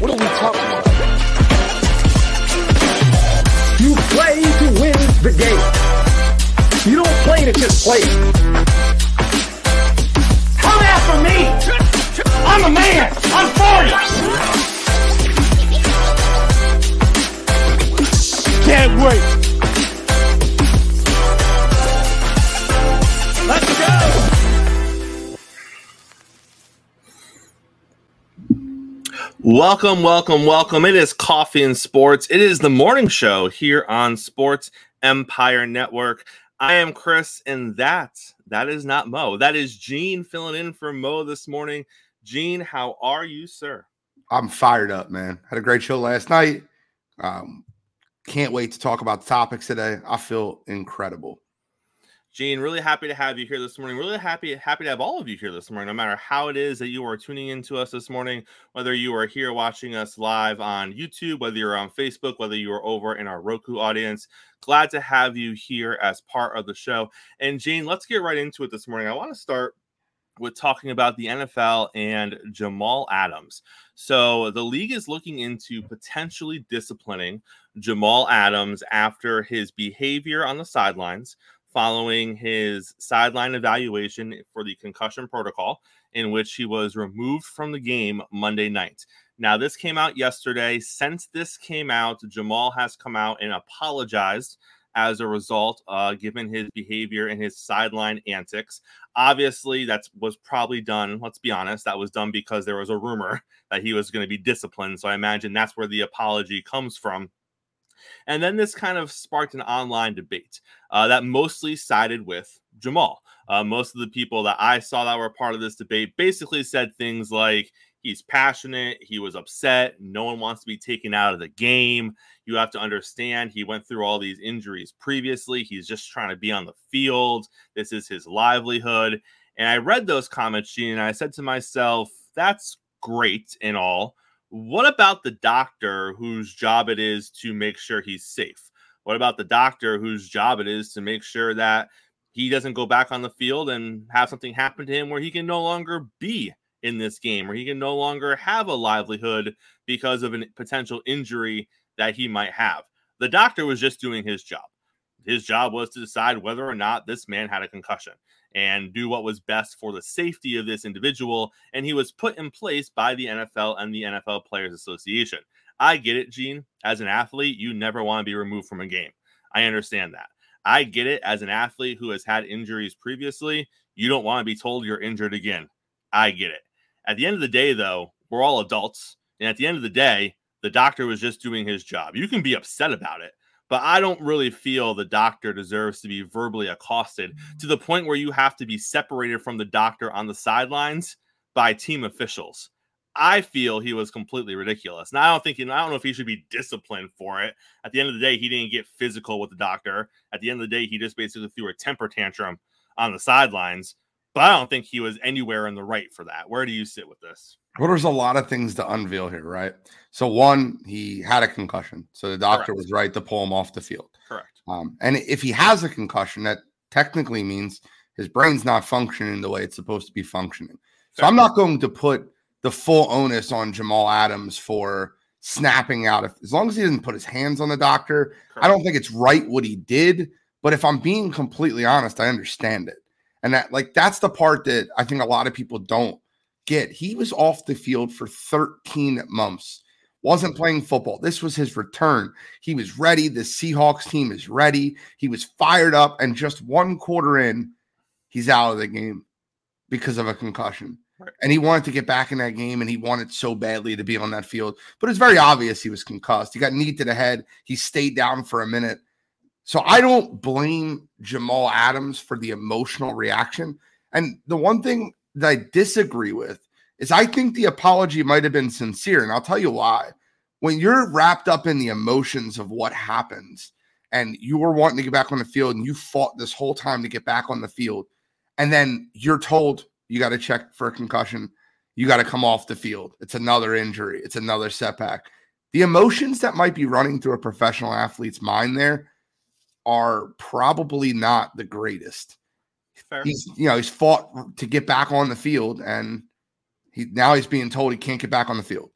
What are we talking about? You play to win the game. You don't play to just play. Come after me! I'm a man! I'm 40! Can't wait! Welcome, welcome, welcome. It is Coffee and Sports. It is the morning show here on Sports Empire Network. I am Chris, and that that is not Mo. That is Gene filling in for Mo this morning. Gene, how are you, sir? I'm fired up, man. Had a great show last night. Um, can't wait to talk about the topics today. I feel incredible. Gene, really happy to have you here this morning. Really happy happy to have all of you here this morning, no matter how it is that you are tuning into us this morning, whether you are here watching us live on YouTube, whether you're on Facebook, whether you are over in our Roku audience. Glad to have you here as part of the show. And Gene, let's get right into it this morning. I want to start with talking about the NFL and Jamal Adams. So the league is looking into potentially disciplining Jamal Adams after his behavior on the sidelines following his sideline evaluation for the concussion protocol, in which he was removed from the game Monday night. Now, this came out yesterday. Since this came out, Jamal has come out and apologized as a result, uh, given his behavior and his sideline antics. Obviously, that was probably done. Let's be honest, that was done because there was a rumor that he was going to be disciplined. So I imagine that's where the apology comes from. And then this kind of sparked an online debate uh, that mostly sided with Jamal. Uh, most of the people that I saw that were part of this debate basically said things like, he's passionate, he was upset, no one wants to be taken out of the game. You have to understand he went through all these injuries previously. He's just trying to be on the field. This is his livelihood. And I read those comments, Gene, and I said to myself, that's great and all. What about the doctor whose job it is to make sure he's safe? What about the doctor whose job it is to make sure that he doesn't go back on the field and have something happen to him where he can no longer be in this game, where he can no longer have a livelihood because of a potential injury that he might have? The doctor was just doing his job. His job was to decide whether or not this man had a concussion and do what was best for the safety of this individual. And he was put in place by the NFL and the NFL Players Association. I get it, Gene. As an athlete, you never want to be removed from a game. I understand that. I get it as an athlete who has had injuries previously. You don't want to be told you're injured again. I get it. At the end of the day, though, we're all adults. And at the end of the day, the doctor was just doing his job. You can be upset about it, but I don't really feel the doctor deserves to be verbally accosted to the point where you have to be separated from the doctor on the sidelines by team officials. I feel he was completely ridiculous. And I don't think I don't know if he should be disciplined for it. At the end of the day, he didn't get physical with the doctor. At the end of the day, he just basically threw a temper tantrum on the sidelines. But I don't think he was anywhere in the right for that. Where do you sit with this? Well, there's a lot of things to unveil here, right? So, one, he had a concussion. So the doctor Correct. was right to pull him off the field. Correct. Um, and if he has a concussion, that technically means his brain's not functioning the way it's supposed to be functioning. So I'm not going to put the full onus on Jamal Adams for snapping out. If, as long as he didn't put his hands on the doctor, I don't think it's right what he did. But if I'm being completely honest, I understand it. And that, like, that's the part that I think a lot of people don't get. He was off the field for 13 months, wasn't playing football. This was his return. He was ready. The Seahawks team is ready. He was fired up. And just one quarter in, he's out of the game because of a concussion. Right. And he wanted to get back in that game and he wanted so badly to be on that field. But it's very obvious he was concussed. He got knee to the head. He stayed down for a minute. So I don't blame Jamal Adams for the emotional reaction. And the one thing that I disagree with is I think the apology might have been sincere. And I'll tell you why. When you're wrapped up in the emotions of what happens and you were wanting to get back on the field and you fought this whole time to get back on the field, and then you're told you got to check for a concussion, you got to come off the field. It's another injury, it's another setback. The emotions that might be running through a professional athlete's mind there are probably not the greatest. Fair. He's you know he's fought to get back on the field, and he now he's being told he can't get back on the field.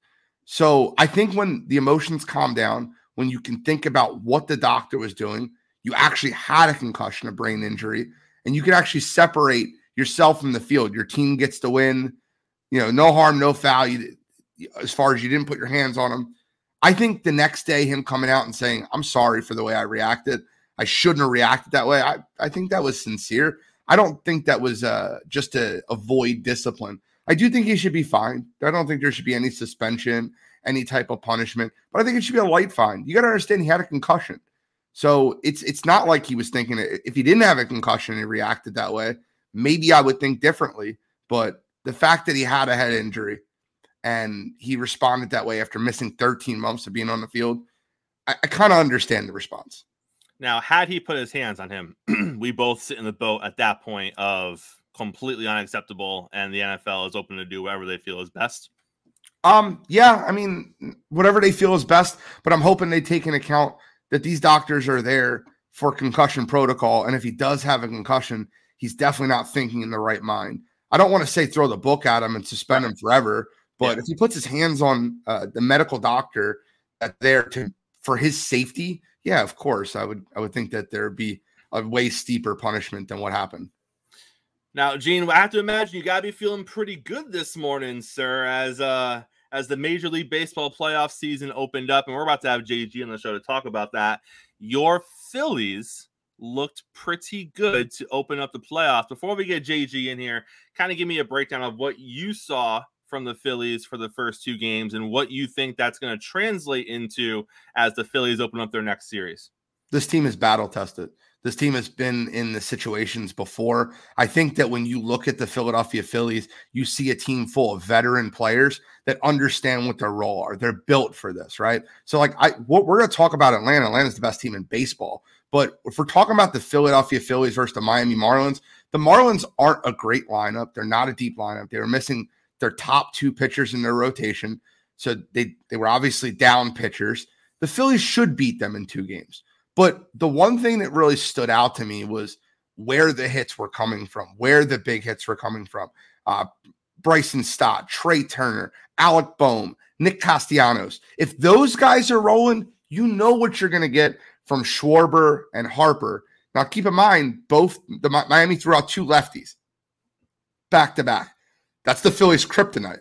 So I think when the emotions calm down, when you can think about what the doctor was doing, you actually had a concussion, a brain injury, and you can actually separate yourself from the field. Your team gets to win. You know, no harm, no foul. You, as far as you didn't put your hands on him. I think the next day, him coming out and saying, I'm sorry for the way I reacted. I shouldn't have reacted that way. I, I think that was sincere. I don't think that was uh, just to avoid discipline. I do think he should be fined. I don't think there should be any suspension, any type of punishment, but I think it should be a light fine. You got to understand he had a concussion. So it's it's not like he was thinking if he didn't have a concussion and he reacted that way, maybe I would think differently. But the fact that he had a head injury and he responded that way after missing 13 months of being on the field, I, I kind of understand the response. Now, had he put his hands on him, we both sit in the boat at that point of completely unacceptable, and the NFL is open to do whatever they feel is best. Um, yeah, I mean, whatever they feel is best, but I'm hoping they take into account that these doctors are there for concussion protocol, and if he does have a concussion, he's definitely not thinking in the right mind. I don't want to say throw the book at him and suspend him forever, but yeah. if he puts his hands on uh, the medical doctor that's there to for his safety, yeah, of course, I would I would think that there'd be a way steeper punishment than what happened. Now, Gene, I have to imagine you gotta be feeling pretty good this morning, sir, as uh as the Major League Baseball playoff season opened up, and we're about to have JG on the show to talk about that. Your Phillies looked pretty good to open up the playoffs. Before we get JG in here, kind of give me a breakdown of what you saw from the Phillies for the first two games and what you think that's going to translate into as the Phillies open up their next series. This team is battle tested. This team has been in the situations before. I think that when you look at the Philadelphia Phillies, you see a team full of veteran players that understand what their role are. They're built for this, right? So, like, I what we're going to talk about Atlanta. Atlanta's the best team in baseball, but if we're talking about the Philadelphia Phillies versus the Miami Marlins, the Marlins aren't a great lineup. They're not a deep lineup. They were missing their top two pitchers in their rotation. So they, they were obviously down pitchers. The Phillies should beat them in two games. But the one thing that really stood out to me was where the hits were coming from, where the big hits were coming from. Uh, Bryson Stott, Trea Turner, Alec Bohm, Nick Castellanos. If those guys are rolling, you know what you're going to get from Schwarber and Harper. Now, keep in mind, both the Miami threw out two lefties back to back. That's the Phillies' kryptonite.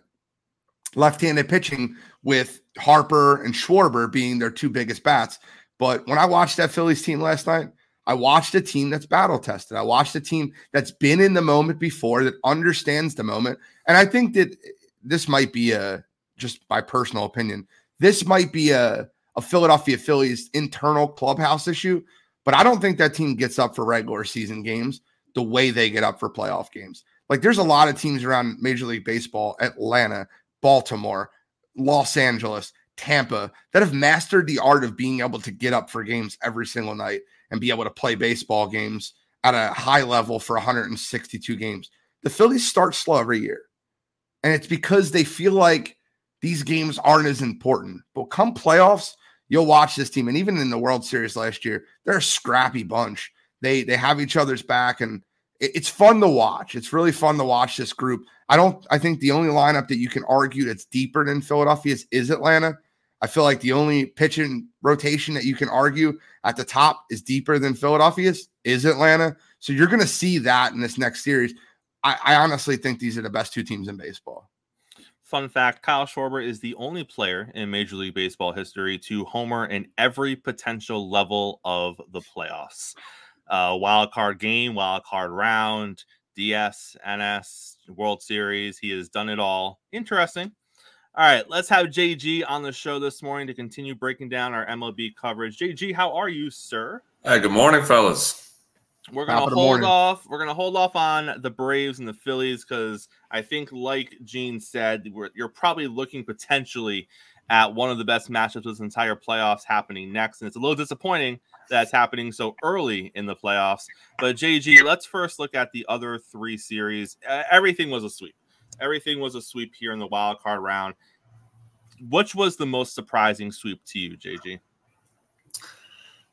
Left-handed pitching with Harper and Schwarber being their two biggest bats. But when I watched that Phillies team last night, I watched a team that's battle tested. I watched a team that's been in the moment before, that understands the moment. And I think that this might be a just my personal opinion. This might be a, a Philadelphia Phillies internal clubhouse issue, but I don't think that team gets up for regular season games the way they get up for playoff games. Like there's a lot of teams around Major League Baseball, Atlanta, Baltimore, Los Angeles, Tampa, that have mastered the art of being able to get up for games every single night and be able to play baseball games at a high level for 162 games. The Phillies start slow every year. And it's because they feel like these games aren't as important. But come playoffs, you'll watch this team. And even in the World Series last year, they're a scrappy bunch. They they have each other's back and it's fun to watch. It's really fun to watch this group. I don't. I think the only lineup that you can argue that's deeper than Philadelphia is, is Atlanta. I feel like the only pitching rotation that you can argue at the top is deeper than Philadelphia's is Atlanta. So you're going to see that in this next series. I, I honestly think these are the best two teams in baseball. Fun fact Kyle Schwarber is the only player in Major League Baseball history to homer in every potential level of the playoffs uh, wild card game, wild card round, DS, NS, World Series. He has done it all. Interesting. All right, let's have JG on the show this morning to continue breaking down our MLB coverage. JG, how are you, sir? Hey, good morning, fellas. We're gonna hold morning. off. We're gonna hold off on the Braves and the Phillies because I think, like Gene said, you're probably looking potentially at one of the best matchups of this entire playoffs happening next, and it's a little disappointing that's happening so early in the playoffs. But JG, let's first look at the other three series. Everything was a sweep. Everything was a sweep here in the wild card round. Which was the most surprising sweep to you, JG?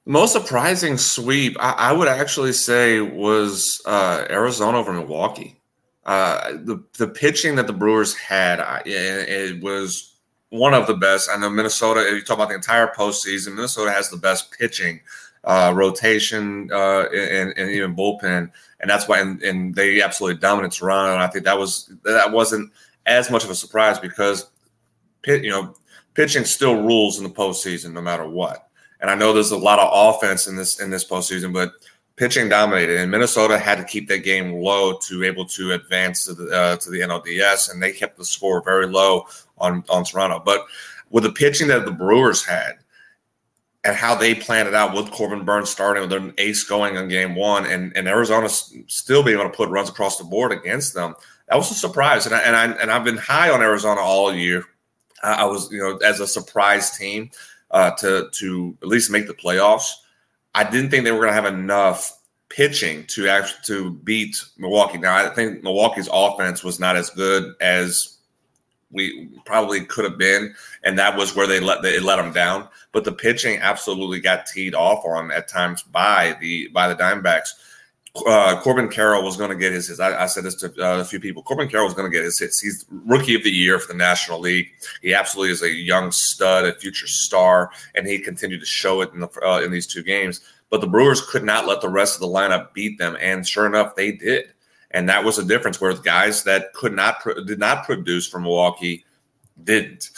Most surprising sweep, I, I would actually say, was uh, Arizona over Milwaukee. Uh, the the pitching that the Brewers had, I, it, it was one of the best. I know Minnesota. If you talk about the entire postseason, Minnesota has the best pitching uh, rotation uh, and, and even bullpen, and that's why. And, and they absolutely dominated Toronto. And I think that was that wasn't as much of a surprise because pit, you know, pitching still rules in the postseason no matter what. And I know there's a lot of offense in this in this postseason, but pitching dominated, and Minnesota had to keep that game low to able to advance to the uh, to the NLDS, and they kept the score very low on on Toronto. But with the pitching that the Brewers had, and how they planned it out with Corbin Burnes starting with an ace going on game one, and, and Arizona still being able to put runs across the board against them, that was a surprise. And I, and I and I've been high on Arizona all year. I was you know as a surprise team uh, to to at least make the playoffs. I didn't think they were going to have enough pitching to actually to beat Milwaukee. Now, I think Milwaukee's offense was not as good as we probably could have been, and that was where they let they let them down. But the pitching absolutely got teed off on at times by the by the Diamondbacks. Uh, Corbin Carroll was going to get his hits. I, I said this to uh, a few people. Corbin Carroll was going to get his hits. He's rookie of the year for the National League. He absolutely is a young stud, a future star, and he continued to show it in the uh, in these two games. But the Brewers could not let the rest of the lineup beat them, and sure enough, they did. And that was a difference where guys that could not did not produce for Milwaukee didn't.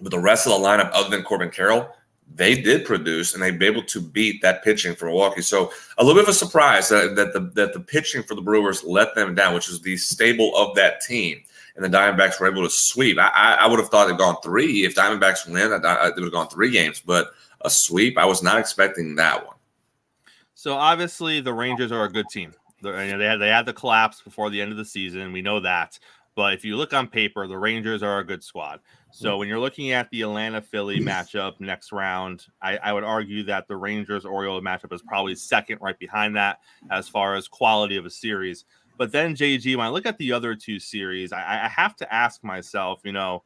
But the rest of the lineup, other than Corbin Carroll, they did produce and they'd be able to beat that pitching for Milwaukee. So a little bit of a surprise that, that the that the pitching for the Brewers let them down, which is the stable of that team. And the Diamondbacks were able to sweep. I, I, I would have thought they'd gone three. If Diamondbacks win, I, they would have gone three games. But a sweep, I was not expecting that one. So obviously, the Rangers are a good team. You know, they had they had the collapse before the end of the season. We know that. But if you look on paper, the Rangers are a good squad. So mm. when you're looking at the Atlanta Philly matchup next round, I, I would argue that the Rangers Oriole matchup is probably second right behind that as far as quality of a series. But then JG, when I look at the other two series, I, I have to ask myself, you know,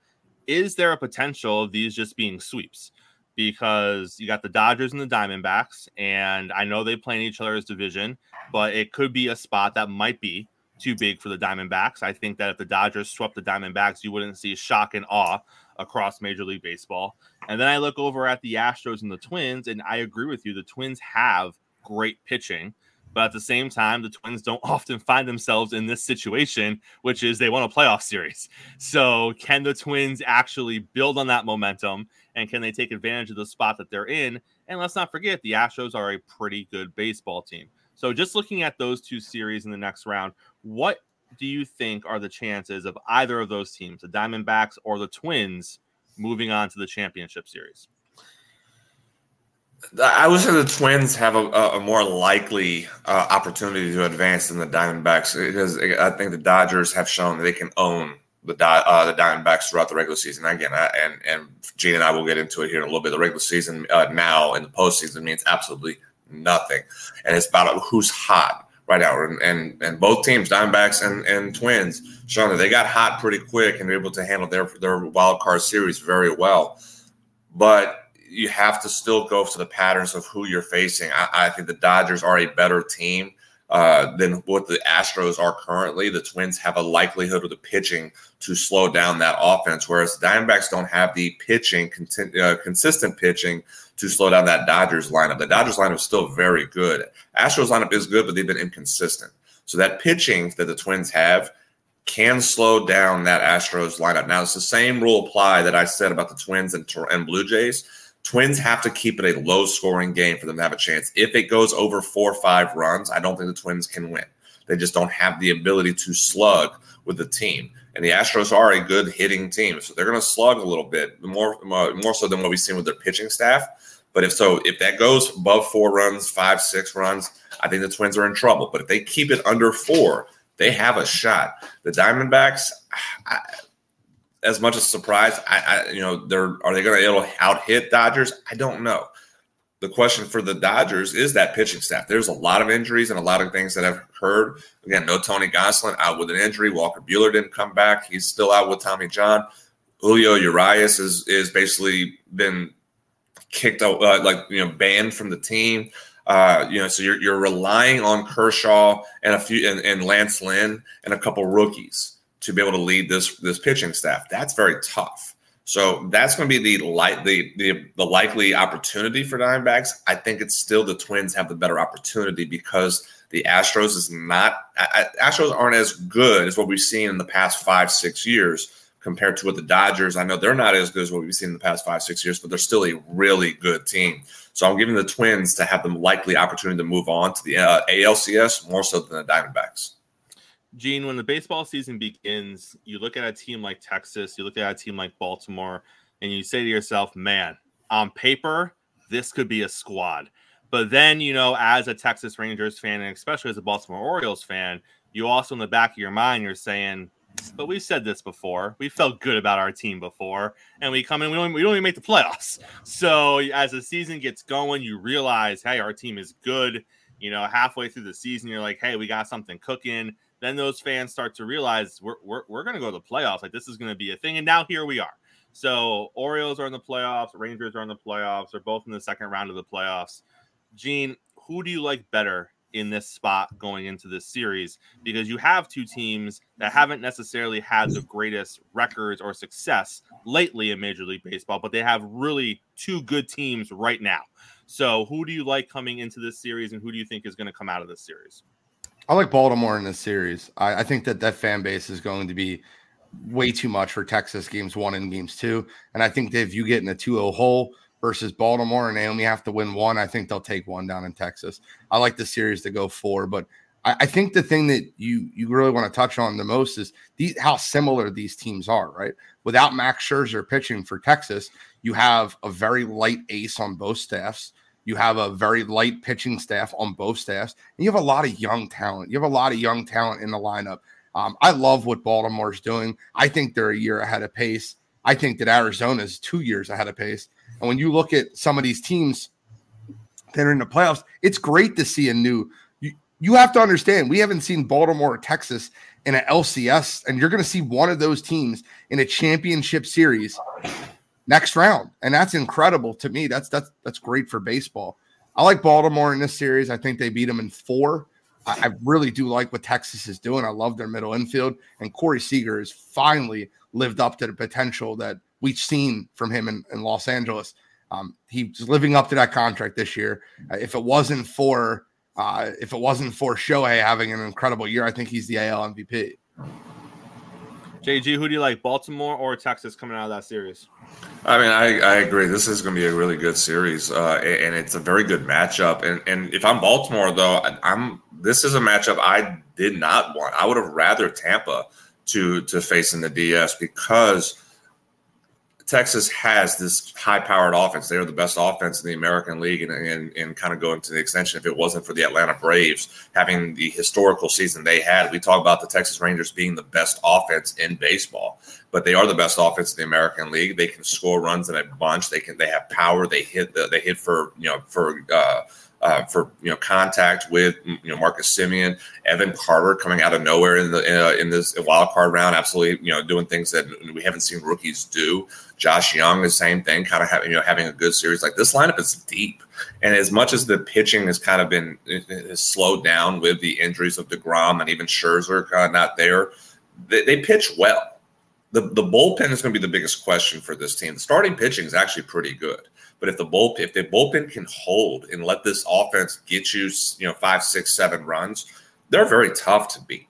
is there a potential of these just being sweeps? Because you got the Dodgers and the Diamondbacks, and I know they play in each other's division, but it could be a spot that might be too big for the Diamondbacks. I think that if the Dodgers swept the Diamondbacks, you wouldn't see shock and awe across Major League Baseball. And then I look over at the Astros and the Twins, and I agree with you. The Twins have great pitching. But at the same time, the Twins don't often find themselves in this situation, which is they want a playoff series. So, can the Twins actually build on that momentum and can they take advantage of the spot that they're in? And let's not forget, the Astros are a pretty good baseball team. So, just looking at those two series in the next round, what do you think are the chances of either of those teams, the Diamondbacks or the Twins, moving on to the championship series? I would say the Twins have a, a more likely uh, opportunity to advance than the Diamondbacks because I think the Dodgers have shown that they can own the uh, the Diamondbacks throughout the regular season. Again, I, and and Gene and I will get into it here in a little bit. The regular season uh, now in the postseason means absolutely nothing, and it's about who's hot right now. And and, and both teams, Diamondbacks and, and Twins, that they got hot pretty quick and were able to handle their their wild card series very well. But you have to still go to the patterns of who you're facing. I, I think the Dodgers are a better team uh, than what the Astros are currently. The Twins have a likelihood of the pitching to slow down that offense, whereas the Diamondbacks don't have the pitching, uh, consistent pitching to slow down that Dodgers lineup. The Dodgers lineup is still very good. Astros lineup is good, but they've been inconsistent. So that pitching that the Twins have can slow down that Astros lineup. Now, it's the same rule apply that I said about the Twins and, and Blue Jays. Twins have to keep it a low scoring game for them to have a chance. If it goes over four or five runs, I don't think the Twins can win. They just don't have the ability to slug with the team. And the Astros are a good hitting team, so they're going to slug a little bit more, uh, more so than what we've seen with their pitching staff. But if so, if that goes above four runs, five, six runs, I think the Twins are in trouble. But if they keep it under four, they have a shot. The Diamondbacks, I, as much as surprised. I, I you know, they're are they going to able to out hit Dodgers? I don't know. The question for the Dodgers is that pitching staff. There's a lot of injuries and a lot of things that I've heard. Again, no Tony Gonsolin out with an injury. Walker Buehler didn't come back. He's still out with Tommy John. Julio Urias is is basically been kicked out, uh, like you know, banned from the team. Uh, you know, so you're you're relying on Kershaw and a few and, and Lance Lynn and a couple rookies to be able to lead this this pitching staff. That's very tough. So that's going to be the light the, the the likely opportunity for Diamondbacks. I think it's still the Twins have the better opportunity because the Astros is not Astros aren't as good as what we've seen in the past five six years compared to what the Dodgers. I know they're not as good as what we've seen in the past five six years, but they're still a really good team. So I'm giving the Twins to have the likely opportunity to move on to the uh, ALCS more so than the Diamondbacks. Gene, when the baseball season begins, you look at a team like Texas, you look at a team like Baltimore, and you say to yourself, man, on paper, this could be a squad. But then, you know, as a Texas Rangers fan, and especially as a Baltimore Orioles fan, you also in the back of your mind, you're saying, but we've said this before. We felt good about our team before, and we come in, we don't, we don't even make the playoffs. So as the season gets going, you realize, hey, our team is good. You know, halfway through the season, you're like, hey, we got something cooking then those fans start to realize we're, we're, we're going to go to the playoffs. Like this is going to be a thing. And now here we are. So Orioles are in the playoffs, Rangers are in the playoffs. They're both in the second round of the playoffs. Gene, who do you like better in this spot going into this series? Because you have two teams that haven't necessarily had the greatest records or success lately in Major League Baseball, but they have really two good teams right now. So who do you like coming into this series and who do you think is going to come out of this series? I like Baltimore in this series. I, I, think that that fan base is going to be way too much for Texas games one and games two. And I think that if you get in a 2 0 hole versus Baltimore and they only have to win one, I think they'll take one down in Texas. I like the series to go four, but I, I think the thing that you you really want to touch on the most is how similar these teams are, right? Without Max Scherzer pitching for Texas, you have a very light ace on both staffs. You have a very light pitching staff on both staffs, and you have a lot of young talent. You have a lot of young talent in the lineup. Um, I love what Baltimore's doing. I think they're a year ahead of pace. I think that Arizona is two years ahead of pace. And when you look at some of these teams that are in the playoffs, it's great to see a new. You, you have to understand, we haven't seen Baltimore or Texas in an LCS, and you're going to see one of those teams in a championship series next round, and that's incredible to me. That's that's that's great for baseball. I like Baltimore in this series. I think they beat them in four. I, I really do like what Texas is doing. I love their middle infield, and Corey Seager has finally lived up to the potential that we've seen from him in, in Los Angeles. Um, he's living up to that contract this year. Uh, if it wasn't for uh, if it wasn't for Shohei having an incredible year, I think he's the AL MVP. JG, who do you like, Baltimore or Texas coming out of that series? I mean, I, I agree. This is going to be a really good series, uh, and it's a very good matchup. And and if I'm Baltimore, though, I'm this is a matchup I did not want. I would have rather Tampa to to face in the DS because Texas has this high powered offense. They are the best offense in the American League, and, and, and kind of going to the extension. If it wasn't for the Atlanta Braves having the historical season they had, we talk about the Texas Rangers being the best offense in baseball, but they are the best offense in the American League. They can score runs in a bunch. They can. They have power. They hit. The, they hit for you know for. Uh, uh, for you know contact with you know Marcus Semien, Evan Carter coming out of nowhere in the uh, in this wild card round, absolutely you know doing things that we haven't seen rookies do. Josh Jung, the same thing, kind of having you know having a good series. Like this lineup is deep, and as much as the pitching has kind of been has slowed down with the injuries of deGrom and even Scherzer kind of not there, they, they pitch well. The, the bullpen is going to be the biggest question for this team. The starting pitching is actually pretty good. But if the bullpen, if the bullpen can hold and let this offense get you, you know, five, six, seven runs, they're very tough to beat.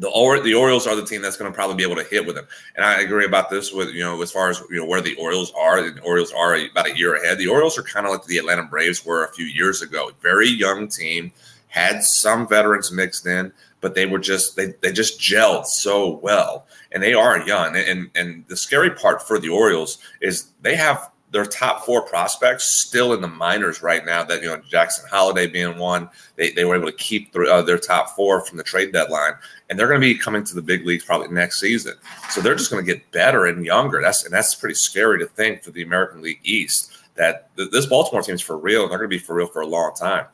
The or the Orioles are the team that's going to probably be able to hit with them, and I agree about this. With you know, as far as you know, where the Orioles are, the Orioles are about a year ahead. The Orioles are kind of like the Atlanta Braves were a few years ago. Very young team, had some veterans mixed in, but they were just they they just gelled so well, and they are young. And and the scary part for the Orioles is they have their top four prospects still in the minors right now. That you know Jackson Holliday being one, they, they were able to keep th- uh, their top four from the trade deadline, and they're going to be coming to the big leagues probably next season. So they're just going to get better and younger. That's and that's pretty scary to think for the American League East that th- this Baltimore team is for real, and they're going to be for real for a long time.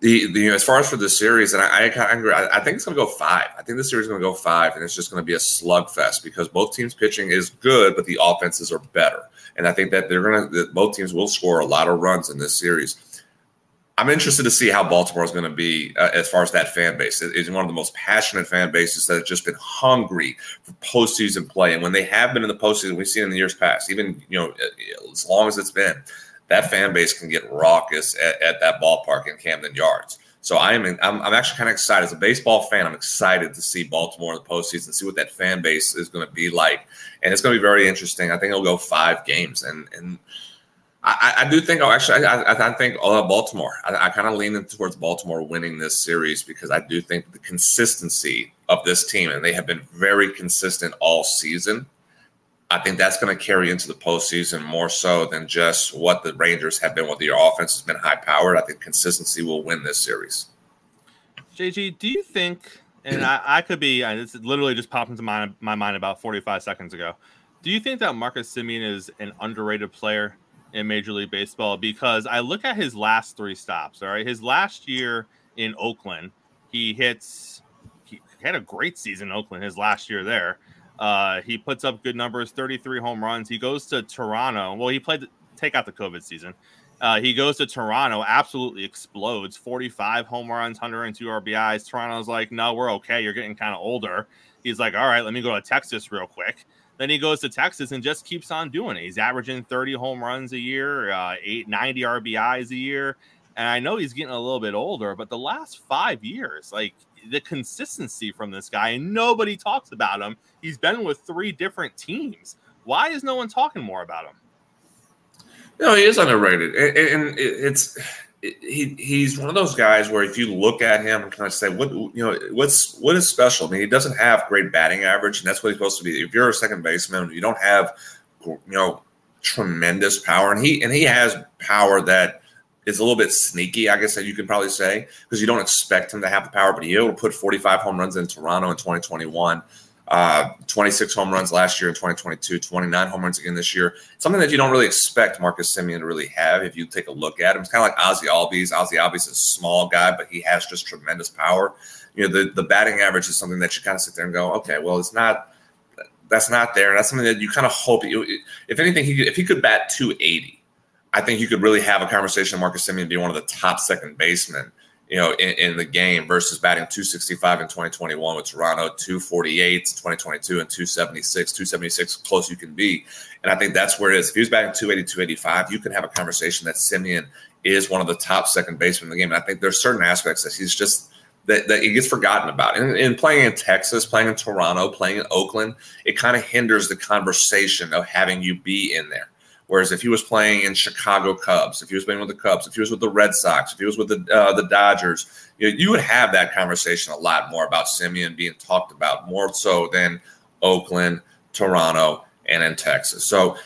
The, the you know, as far as for the series, and I, I, I, I think it's going to go five. I think the series is going to go five, and it's just going to be a slugfest because both teams' pitching is good, but the offenses are better. And I think that they're going to, both teams will score a lot of runs in this series. I'm interested to see how Baltimore is going to be uh, as far as that fan base. It, it's one of the most passionate fan bases that has just been hungry for postseason play. And when they have been in the postseason, we've seen in the years past, even you know uh, as long as it's been, that fan base can get raucous at, at that ballpark in Camden Yards. So I am I'm, I'm actually kind of excited as a baseball fan. I'm excited to see Baltimore in the postseason, see what that fan base is going to be like, and it's going to be very interesting. I think it'll go five games, and and I, I do think, oh, actually, I, I think uh, Baltimore. I, I kind of lean towards Baltimore winning this series because I do think the consistency of this team, and they have been very consistent all season. I think that's going to carry into the postseason more so than just what the Rangers have been. With their offense has been high powered, I think consistency will win this series. JG, do you think? And I, I could be. This literally just popped into my my mind about 45 seconds ago. Do you think that Marcus Semien is an underrated player? in Major League Baseball because I look at his last three stops. All right, his last year in Oakland, he hits. He had a great season in Oakland. His last year there, uh, he puts up good numbers, 33 home runs. He goes to Toronto. Well, he played take out the COVID season. Uh, he goes to Toronto, absolutely explodes, 45 home runs, 102 RBIs. Toronto's like, no, we're okay. You're getting kind of older. He's like, all right, let me go to Texas real quick. Then he goes to Texas and just keeps on doing it. He's averaging 30 home runs a year, uh, eight, 90 RBIs a year. And I know he's getting a little bit older, but the last five years, like the consistency from this guy, and nobody talks about him. He's been with three different teams. Why is no one talking more about him? No, he is underrated, and it's he he's one of those guys where if you look at him and kind of say what you know what's what is special. I mean, he doesn't have great batting average, and that's what he's supposed to be. If you're a second baseman, you don't have you know tremendous power, and he and he has power that is a little bit sneaky, I guess that you could probably say, because you don't expect him to have the power, but he able to put 45 home runs in Toronto in 2021. Uh, 26 home runs last year in 2022, 29 home runs again this year. Something that you don't really expect Marcus Semien to really have if you take a look at him. It's kind of like Ozzie Albies. Ozzie Albies is a small guy, but he has just tremendous power. You know, the, the batting average is something that you kind of sit there and go, okay, well, it's not that's not there. And that's something that you kind of hope. If anything, he if he could bat 280, I think you could really have a conversation. with Marcus Semien being one of the top second basemen you know, in, in, the game versus batting 265 in 2021 with Toronto, 248 in 2022, and 276, 276 close you can be. And I think that's where it is. If he was batting 280, 285, you can have a conversation that Semien is one of the top second basemen in the game. And I think there's certain aspects that he's just that, that he gets forgotten about. And, and playing in Texas, playing in Toronto, playing in Oakland, it kind of hinders the conversation of having you be in there. Whereas if he was playing in Chicago Cubs, if he was playing with the Cubs, if he was with the Red Sox, if he was with the uh, the Dodgers, you, know, you would have that conversation a lot more about Semien being talked about more so than Oakland, Toronto, and in Texas. So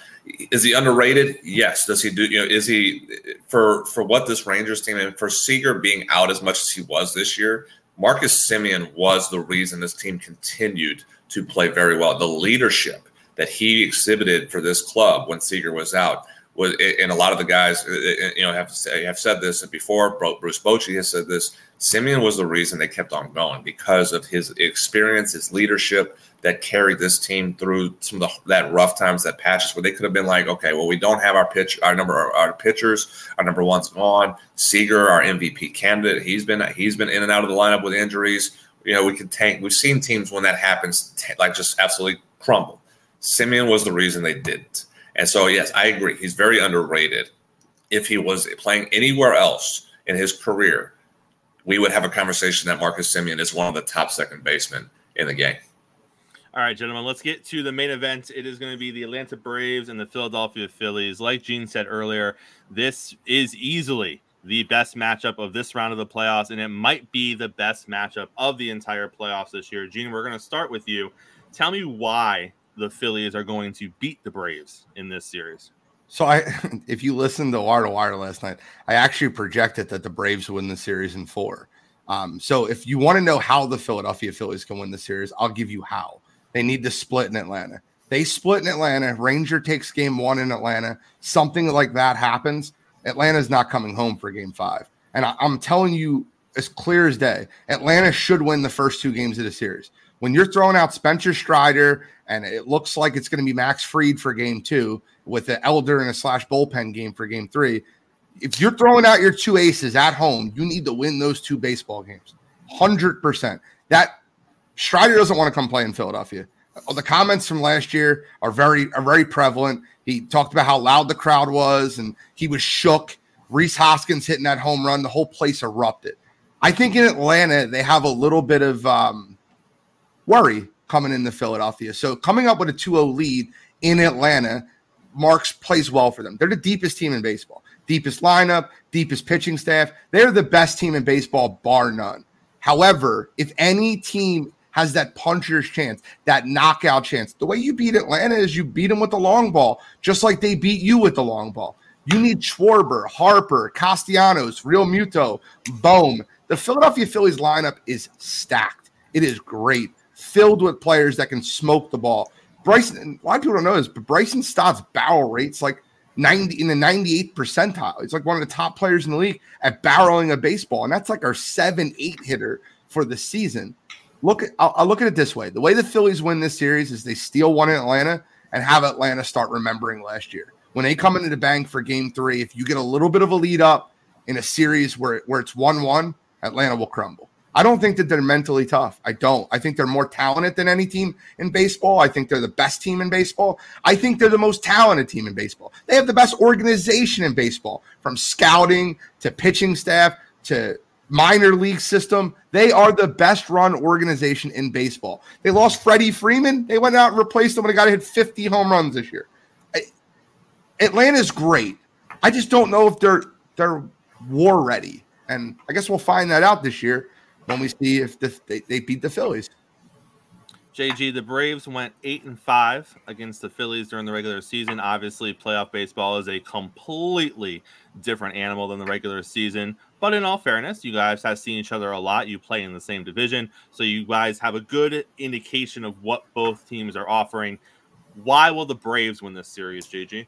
is he underrated? Yes. Does he do? You know, is he for for what this Rangers team and for Seager being out as much as he was this year? Marcus Semien was the reason this team continued to play very well. The leadership that he exhibited for this club when Seager was out was, and a lot of the guys, uh, uh, you know, have have said this before. Bruce Bochy has said this. Semien was the reason they kept on going because of his experience, his leadership that carried this team through some of the, that rough times, that patches where they could have been like, okay, well, we don't have our pitch, our number, our, pitchers, our number one's gone. Seager, our MVP candidate, he's been he's been in and out of the lineup with injuries. You know, we could tank. We've seen teams when that happens, t- like just absolutely crumble. Semien was the reason they didn't. And so, yes, I agree. He's very underrated. If he was playing anywhere else in his career, we would have a conversation that Marcus Semien is one of the top second basemen in the game. All right, gentlemen, let's get to the main event. It is going to be the Atlanta Braves and the Philadelphia Phillies. Like Gene said earlier, this is easily the best matchup of this round of the playoffs, and it might be the best matchup of the entire playoffs this year. Gene, we're going to start with you. Tell me why the Phillies are going to beat the Braves in this series. So I, if you listened to Wire to Wire last night, I actually projected that the Braves win the series in four. Um, so if you want to know how the Philadelphia Phillies can win the series, I'll give you how. They need to split in Atlanta. They split in Atlanta. Ranger takes game one in Atlanta. Something like that happens. Atlanta's not coming home for game five. And I, I'm telling you, as clear as day, Atlanta should win the first two games of the series. When you're throwing out Spencer Strider and it looks like it's going to be Max Fried for game two with the Elder and a slash bullpen game for game three. if you're throwing out your two aces at home, you need to win those two baseball games. 100%. That Strider doesn't want to come play in Philadelphia. The comments from last year are very are very prevalent. He talked about how loud the crowd was and he was shook. Rhys Hoskins hitting that home run, the whole place erupted. I think in Atlanta they have a little bit of um, worry coming into Philadelphia. So coming up with a 2-0 lead in Atlanta, Marks plays well for them. They're the deepest team in baseball. Deepest lineup, deepest pitching staff. They're the best team in baseball, bar none. However, if any team has that puncher's chance, that knockout chance, the way you beat Atlanta is you beat them with the long ball, just like they beat you with the long ball. You need Schwarber, Harper, Castellanos, Realmuto, Bohm. The Philadelphia Phillies lineup is stacked. It is great, filled with players that can smoke the ball. Bryson, a lot of people don't know this, but Bryson Stott's barrel rates like 90 in the 98th percentile. He's like one of the top players in the league at barreling a baseball, and that's like our seven eight hitter for the season. Look, at, I'll, I'll look at it this way: the way the Phillies win this series is they steal one in Atlanta and have Atlanta start remembering last year when they come into the bank for Game Three. If you get a little bit of a lead up in a series where where it's one one, Atlanta will crumble. I don't think that they're mentally tough. I don't. I think they're more talented than any team in baseball. I think they're the best team in baseball. I think they're the most talented team in baseball. They have the best organization in baseball from scouting to pitching staff to minor league system. They are the best run organization in baseball. They lost Freddie Freeman. They went out and replaced him when a guy hit 50 home runs this year. Atlanta's great. I just don't know if they're they're war ready. And I guess we'll find that out this year when we see if the, they, they beat the Phillies. JG, the Braves went eight and five against the Phillies during the regular season. Obviously, playoff baseball is a completely different animal than the regular season. But in all fairness, you guys have seen each other a lot. You play in the same division, so you guys have a good indication of what both teams are offering. Why will the Braves win this series, JG?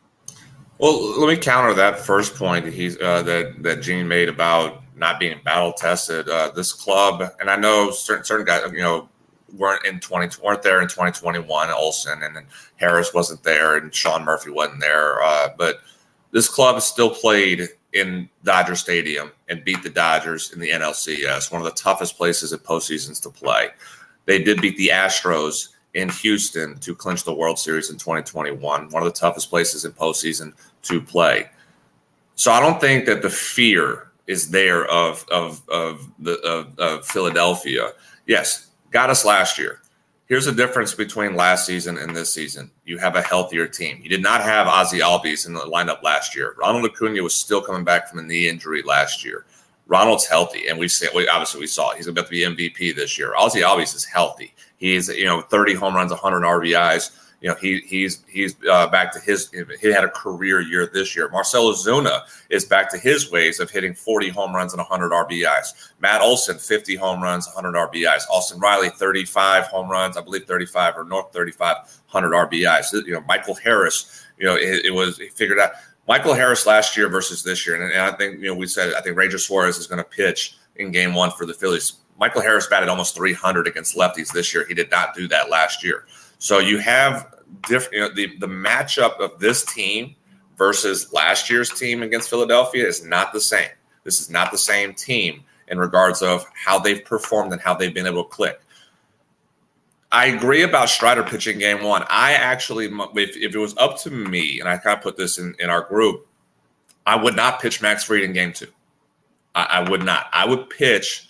Well, let me counter that first point that he's uh, that that Gene made about not being battle tested. Uh, this club, and I know certain certain guys, you know, weren't in twenty weren't there in twenty twenty one. Olson and Harris wasn't there, and Sean Murphy wasn't there. Uh, but this club still played in Dodger Stadium and beat the Dodgers in the NLCS, one of the toughest places at postseasons to play. They did beat the Astros in Houston to clinch the World Series in 2021, one of the toughest places in postseason to play. So I don't think that the fear is there of of of the of, of Philadelphia. Yes, got us last year. Here's the difference between last season and this season. You have a healthier team. You did not have Ozzie Albies in the lineup last year. Ronald Acuna was still coming back from a knee injury last year. Ronald's healthy, and we see we obviously we saw it. he's about to be MVP this year. Ozzie Albies is healthy. He's you know 30 home runs, 100 RBIs you know he he's he's uh, back to his he had a career year this year. Marcell Ozuna is back to his ways of hitting 40 home runs and 100 RBIs. Matt Olson 50 home runs, 100 RBIs. Austin Riley 35 home runs, I believe 35 or north 35 100 RBIs. You know Michael Harris, you know it, it was he figured out Michael Harris last year versus this year, and, and I think you know we said I think Ranger Suarez is going to pitch in Game One for the Phillies. Michael Harris batted almost 300 against lefties this year. He did not do that last year. So you have different you know, the the matchup of this team versus last year's team against Philadelphia is not the same. This is not the same team in regards of how they've performed and how they've been able to click. I agree about Strider pitching game one. I actually, if, if it was up to me, and I kind of put this in, in our group, I would not pitch Max Fried in game two. I, I would not. I would pitch,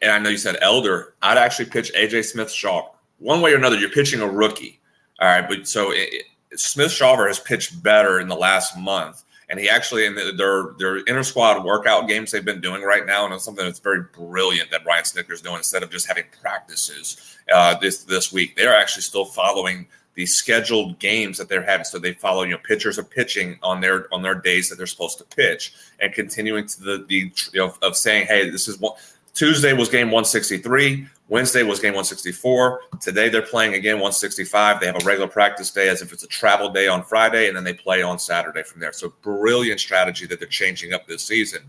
and I know you said Elder, I'd actually pitch AJ Smith Shaw one way or another, you're pitching a rookie. All right, but so it, Smith Shawver has pitched better in the last month, and he actually in the, their their inter squad workout games they've been doing right now, and it's something that's very brilliant that Ryan Snitker's doing instead of just having practices uh, this this week. They're actually still following the scheduled games that they're having. So they follow, you know, pitchers are pitching on their on their days that they're supposed to pitch, and continuing to the the you know, of saying, hey, this is what Tuesday was game 163. Wednesday was game 164. Today they're playing again 165. They have a regular practice day as if it's a travel day on Friday, and then they play on Saturday from there. So brilliant strategy that they're changing up this season.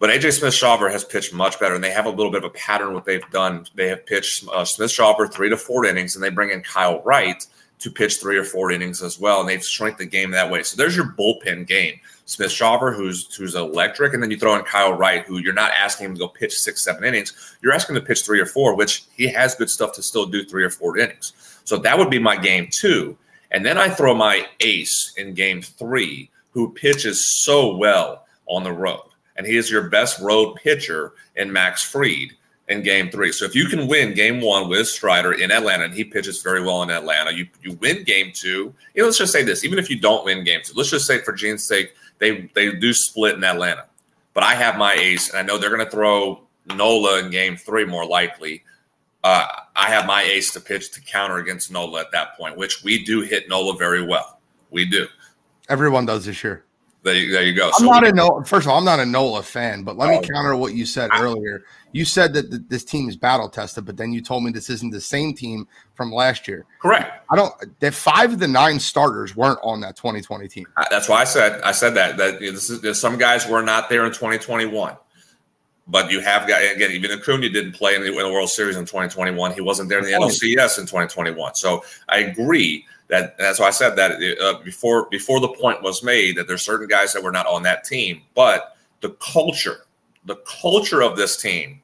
But AJ Smith Shawver has pitched much better, and they have a little bit of a pattern what they've done. They have pitched uh, Smith Shawver three to four innings, and they bring in Kyle Wright to pitch three or four innings as well, and they've shrunk the game that way. So there's your bullpen game. Smith Shawver, who's who's electric, and then you throw in Kyle Wright, who you're not asking him to go pitch six, seven innings. You're asking him to pitch three or four, which he has good stuff to still do three or four innings. So that would be my game two. And then I throw my ace in game three, who pitches so well on the road. And he is your best road pitcher in Max Fried in game three. So if you can win game one with Strider in Atlanta, and he pitches very well in Atlanta, you, you win game two. You know, let's just say this, even if you don't win game two, let's just say for Gene's sake, they, they do split in Atlanta. But I have my ace, and I know they're going to throw Nola in game three more likely. Uh, I have my ace to pitch to counter against Nola at that point, which we do hit Nola very well. We do. Everyone does this year. There you, there you go. I'm So not a no. First of all, I'm not a Nola fan, but let me Oh. counter what you said earlier. You said that th- this team is battle tested, but then you told me this isn't the same team from last year. correct. I don't. That five of the nine starters weren't on that 2020 team. That's why I said I said that that you know, this is some guys were not there in 2021, but you have got again even Acuna didn't play in the, in the World Series in 2021. He wasn't there in the. NLCS in 2021. So I agree that that's why I said that uh, before before the point was made that there's certain guys that were not on that team, but the culture, the culture of this team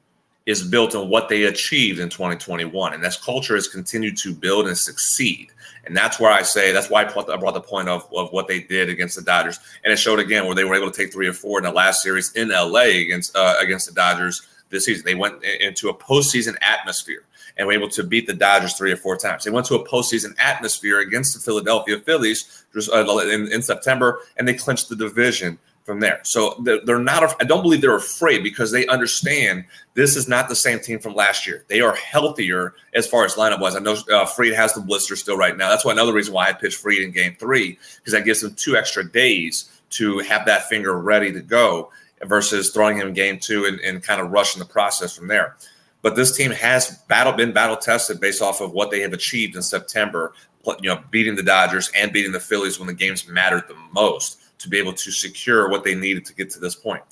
is built on what they achieved in 2021, and this culture has continued to build and succeed. And that's where I say that's why I brought the, I brought the point of, of what they did against the Dodgers, and it showed again where they were able to take three or four in the last series in LA against uh, against the Dodgers this season. They went into a postseason atmosphere and were able to beat the Dodgers three or four times. They went to a postseason atmosphere against the Philadelphia Phillies uh, in, in September, and they clinched the division from there. So they're, not. I don't believe they're afraid because they understand this is not the same team from last year. They are healthier as far as lineup wise. I know uh, Fried has the blister still right now. That's why another reason why I pitched Fried in Game Three because that gives them two extra days to have that finger ready to go versus throwing him in Game Two and, and kind of rushing the process from there. But this team has battle been battle tested based off of what they have achieved in September. You know, beating the Dodgers and beating the Phillies when the games mattered the most to be able to secure what they needed to get to this point.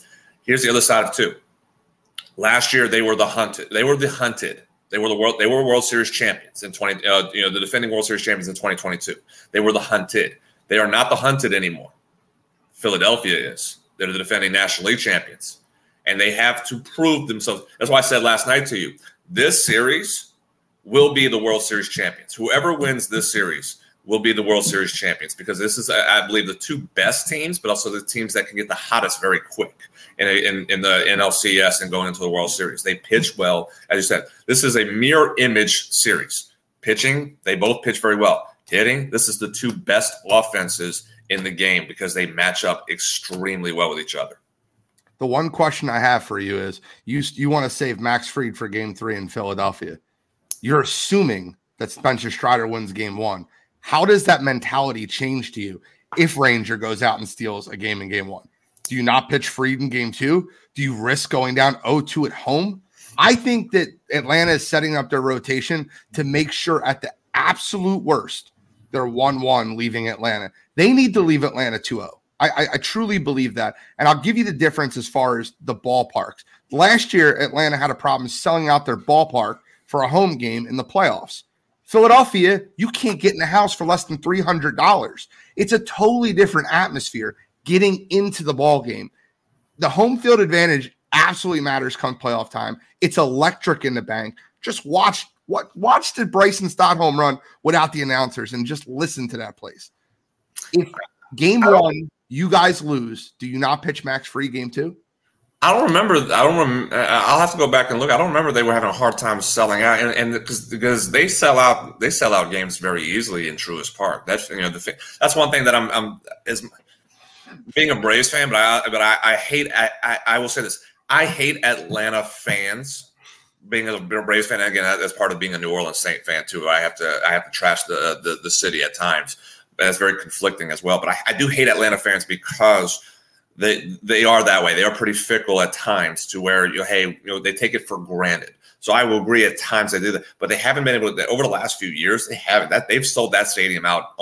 Here's the other side of two. Last year they were the hunted. They were the hunted. They were the world. They were World Series champions in twenty. Uh, you know, the defending World Series champions in 2022. They were the hunted. They are not the hunted anymore. Philadelphia is. They're the defending National League champions, and they have to prove themselves. That's why I said last night to you, this series will be the World Series champions. Whoever wins this series will be the World Series champions because this is, I believe, the two best teams, but also the teams that can get the hottest very quick in, in, in the NLCS and going into the World Series. They pitch well. As you said, this is a mirror image series. Pitching, they both pitch very well. Hitting, this is the two best offenses in the game because they match up extremely well with each other. The one question I have for you is you you want to save Max Fried for game three in Philadelphia. You're assuming that Spencer Strider wins game one. How does that mentality change to you if Ranger goes out and steals a game in game one? Do you not pitch Fried in game two? Do you risk going down 0-2 at home? I think that Atlanta is setting up their rotation to make sure at the absolute worst, they're 1-1 leaving Atlanta. They need to leave Atlanta 2-0. I, I, I truly believe that. And I'll give you the difference as far as the ballparks. Last year, Atlanta had a problem selling out their ballpark for a home game in the playoffs. Philadelphia, you can't get in the house for less than $300. It's a totally different atmosphere getting into the ball game. The home field advantage absolutely matters come playoff time. It's electric in the bank. Just watch what watch the Bryson Stott home run without the announcers and just listen to that place. If game one you guys lose, do you not pitch Max Fried game two? I don't remember. I don't. Rem, I'll have to go back and look. I don't remember they were having a hard time selling out, and, and because because they sell out, they sell out games very easily in Truist Park. That's you know the thing. That's one thing that I'm, I'm is being a Braves fan, but I but I, I hate. I, I I will say this. I hate Atlanta fans. Being a Braves fan again, that's part of being a New Orleans Saint fan too. I have to I have to trash the the, the city at times. That's very conflicting as well. But I, I do hate Atlanta fans because they they are that way. They are pretty fickle at times to where you hey you know they take it for granted. So I will agree at times they do that, but they haven't been able to over the last few years. They haven't that they've sold that stadium out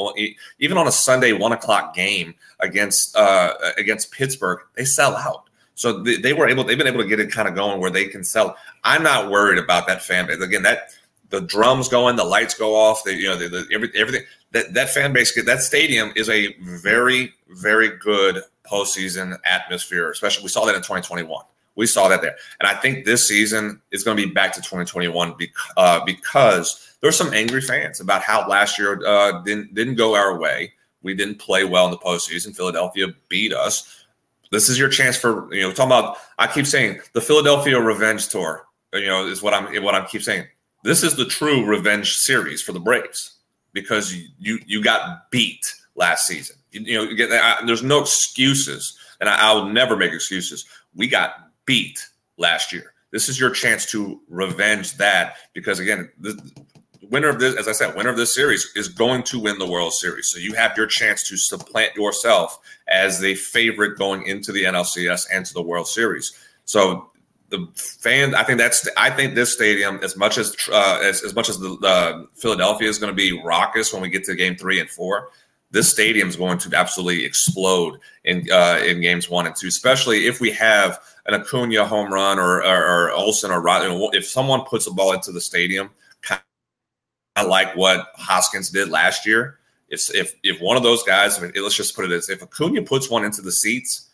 even on a Sunday one o'clock game against uh, against Pittsburgh. They sell out. So they, they were able they've been able to get it kind of going where they can sell. I'm not worried about that fan base again. That the drums going, the lights go off, the, you know, the, the, every, everything that that fan base, that stadium is a very, very good postseason atmosphere. Especially, we saw that in 2021. We saw that there, and I think this season is going to be back to 2021 because, uh, because there's some angry fans about how last year uh, didn't didn't go our way. We didn't play well in the postseason. Philadelphia beat us. This is your chance for you know talking about. I keep saying the Philadelphia Revenge Tour. You know is what I'm what I keep saying. This is the true revenge series for the Braves because you you got beat last season. You, you know, I, there's no excuses, and I, I will never make excuses. We got beat last year. This is your chance to revenge that because again, the winner of this, as I said, winner of this series is going to win the World Series. So you have your chance to supplant yourself as the favorite going into the NLCS and to the World Series. So the fan, I think that's, I think this stadium, as much as uh, as, as much as the uh, Philadelphia is going to be raucous when we get to Game Three and Four, this stadium is going to absolutely explode in uh, in games one and two, especially if we have an Acuna home run or or, or or Rod, if someone puts a ball into the stadium, kind of like what Hoskins did last year. If if if one of those guys, I mean, let's just put it as if Acuna puts one into the seats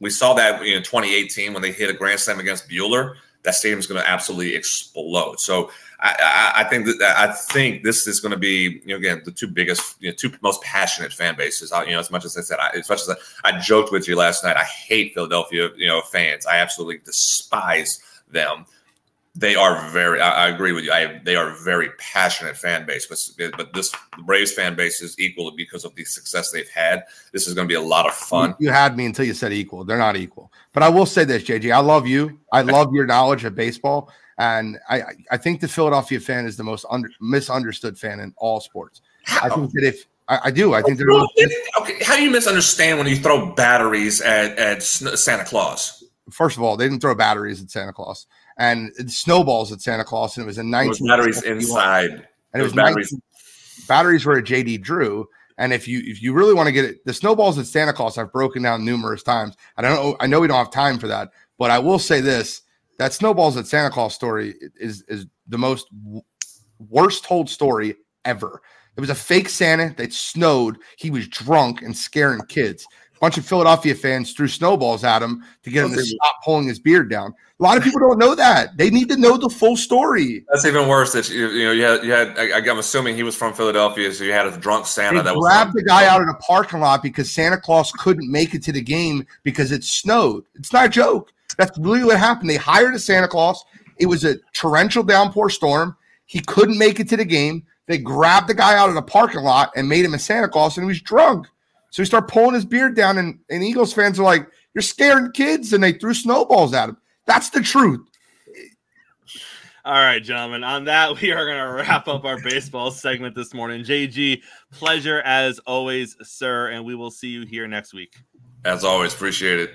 we saw that in 2018 when they hit a grand slam against Buehler. That stadium is going to absolutely explode. So I, I, I, think that I think this is going to be, you know, again, the two biggest, you know, two most passionate fan bases. You know, as much as I said, I, as much as I, I joked with you last night, I hate Philadelphia, you know, fans. I absolutely despise them they are very. I, I, agree with you. I, they are very passionate fan base, but but this Braves fan base is equal because of the success they've had. This is going to be a lot of fun. You, had me until you said equal. They're not equal. But I will say this, JG. I love you. I love your knowledge of baseball, and I I think the Philadelphia fan is the most under, misunderstood fan in all sports. How? I think that if I, I do, I think they're. okay, how do you misunderstand when you throw batteries at at Santa Claus? First of all, they didn't throw batteries at Santa Claus and snowballs at Santa Claus, and it was in 19 batteries inside, and it was batteries. 19, batteries were a JD Drew. And if you if you really want to get it, the snowballs at Santa Claus I've broken down numerous times. I don't know. I know we don't have time for that, but I will say this: that snowballs at Santa Claus story is is the most worst told story ever. It was a fake Santa that snowed. He was drunk and scaring kids bunch of Philadelphia fans threw snowballs at him to get him to stop pulling his beard down. A lot of people don't know that. They need to know the full story. That's even worse. That you, you know, you had, you had. I, am assuming he was from Philadelphia, so you had a drunk Santa they that grabbed the guy out of the parking lot because Santa Claus couldn't make it to the game because it snowed. It's not a joke. That's really what happened. They hired a Santa Claus. It was a torrential downpour storm. He couldn't make it to the game. They grabbed the guy out of the parking lot and made him a Santa Claus, and he was drunk. So he started pulling his beard down, and, and Eagles fans are like, You're scaring kids. And they threw snowballs at him. That's the truth. All right, gentlemen. On that, we are going to wrap up our baseball segment this morning. JG, pleasure as always, sir. And we will see you here next week. As always, appreciate it.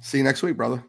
See you next week, brother.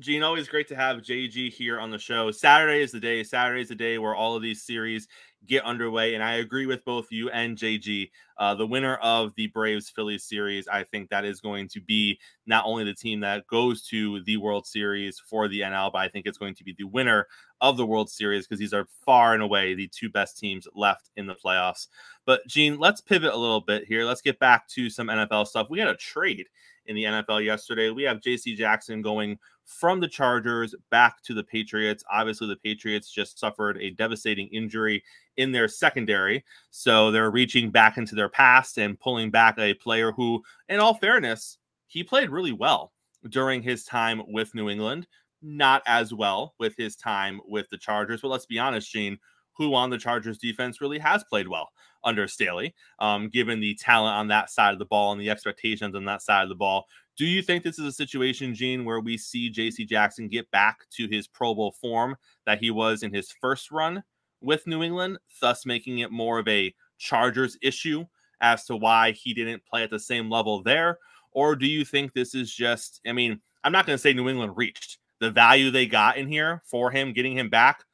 Gene, always great to have JG here on the show. Saturday is the day. Saturday is the day where all of these series get underway. And I agree with both you and JG. Uh, the winner of the Braves Phillies series, I think that is going to be not only the team that goes to the World Series for the NL, but I think it's going to be the winner of the World Series because these are far and away the two best teams left in the playoffs. But Gene, let's pivot a little bit here. Let's get back to some NFL stuff. We had a trade in the NFL yesterday. We have JC Jackson going from the Chargers back to the Patriots. Obviously, the Patriots just suffered a devastating injury in their secondary. So they're reaching back into their past and pulling back a player who, in all fairness, he played really well during his time with New England. Not as well with his time with the Chargers. But let's be honest, Gene, who on the Chargers defense really has played well under Staley, um, given the talent on that side of the ball and the expectations on that side of the ball. Do you think this is a situation, Gene, where we see JC Jackson get back to his Pro Bowl form that he was in his first run with New England, thus making it more of a Chargers issue as to why he didn't play at the same level there? Or do you think this is just, I mean, I'm not going to say New England reached the value they got in here for him, getting him back,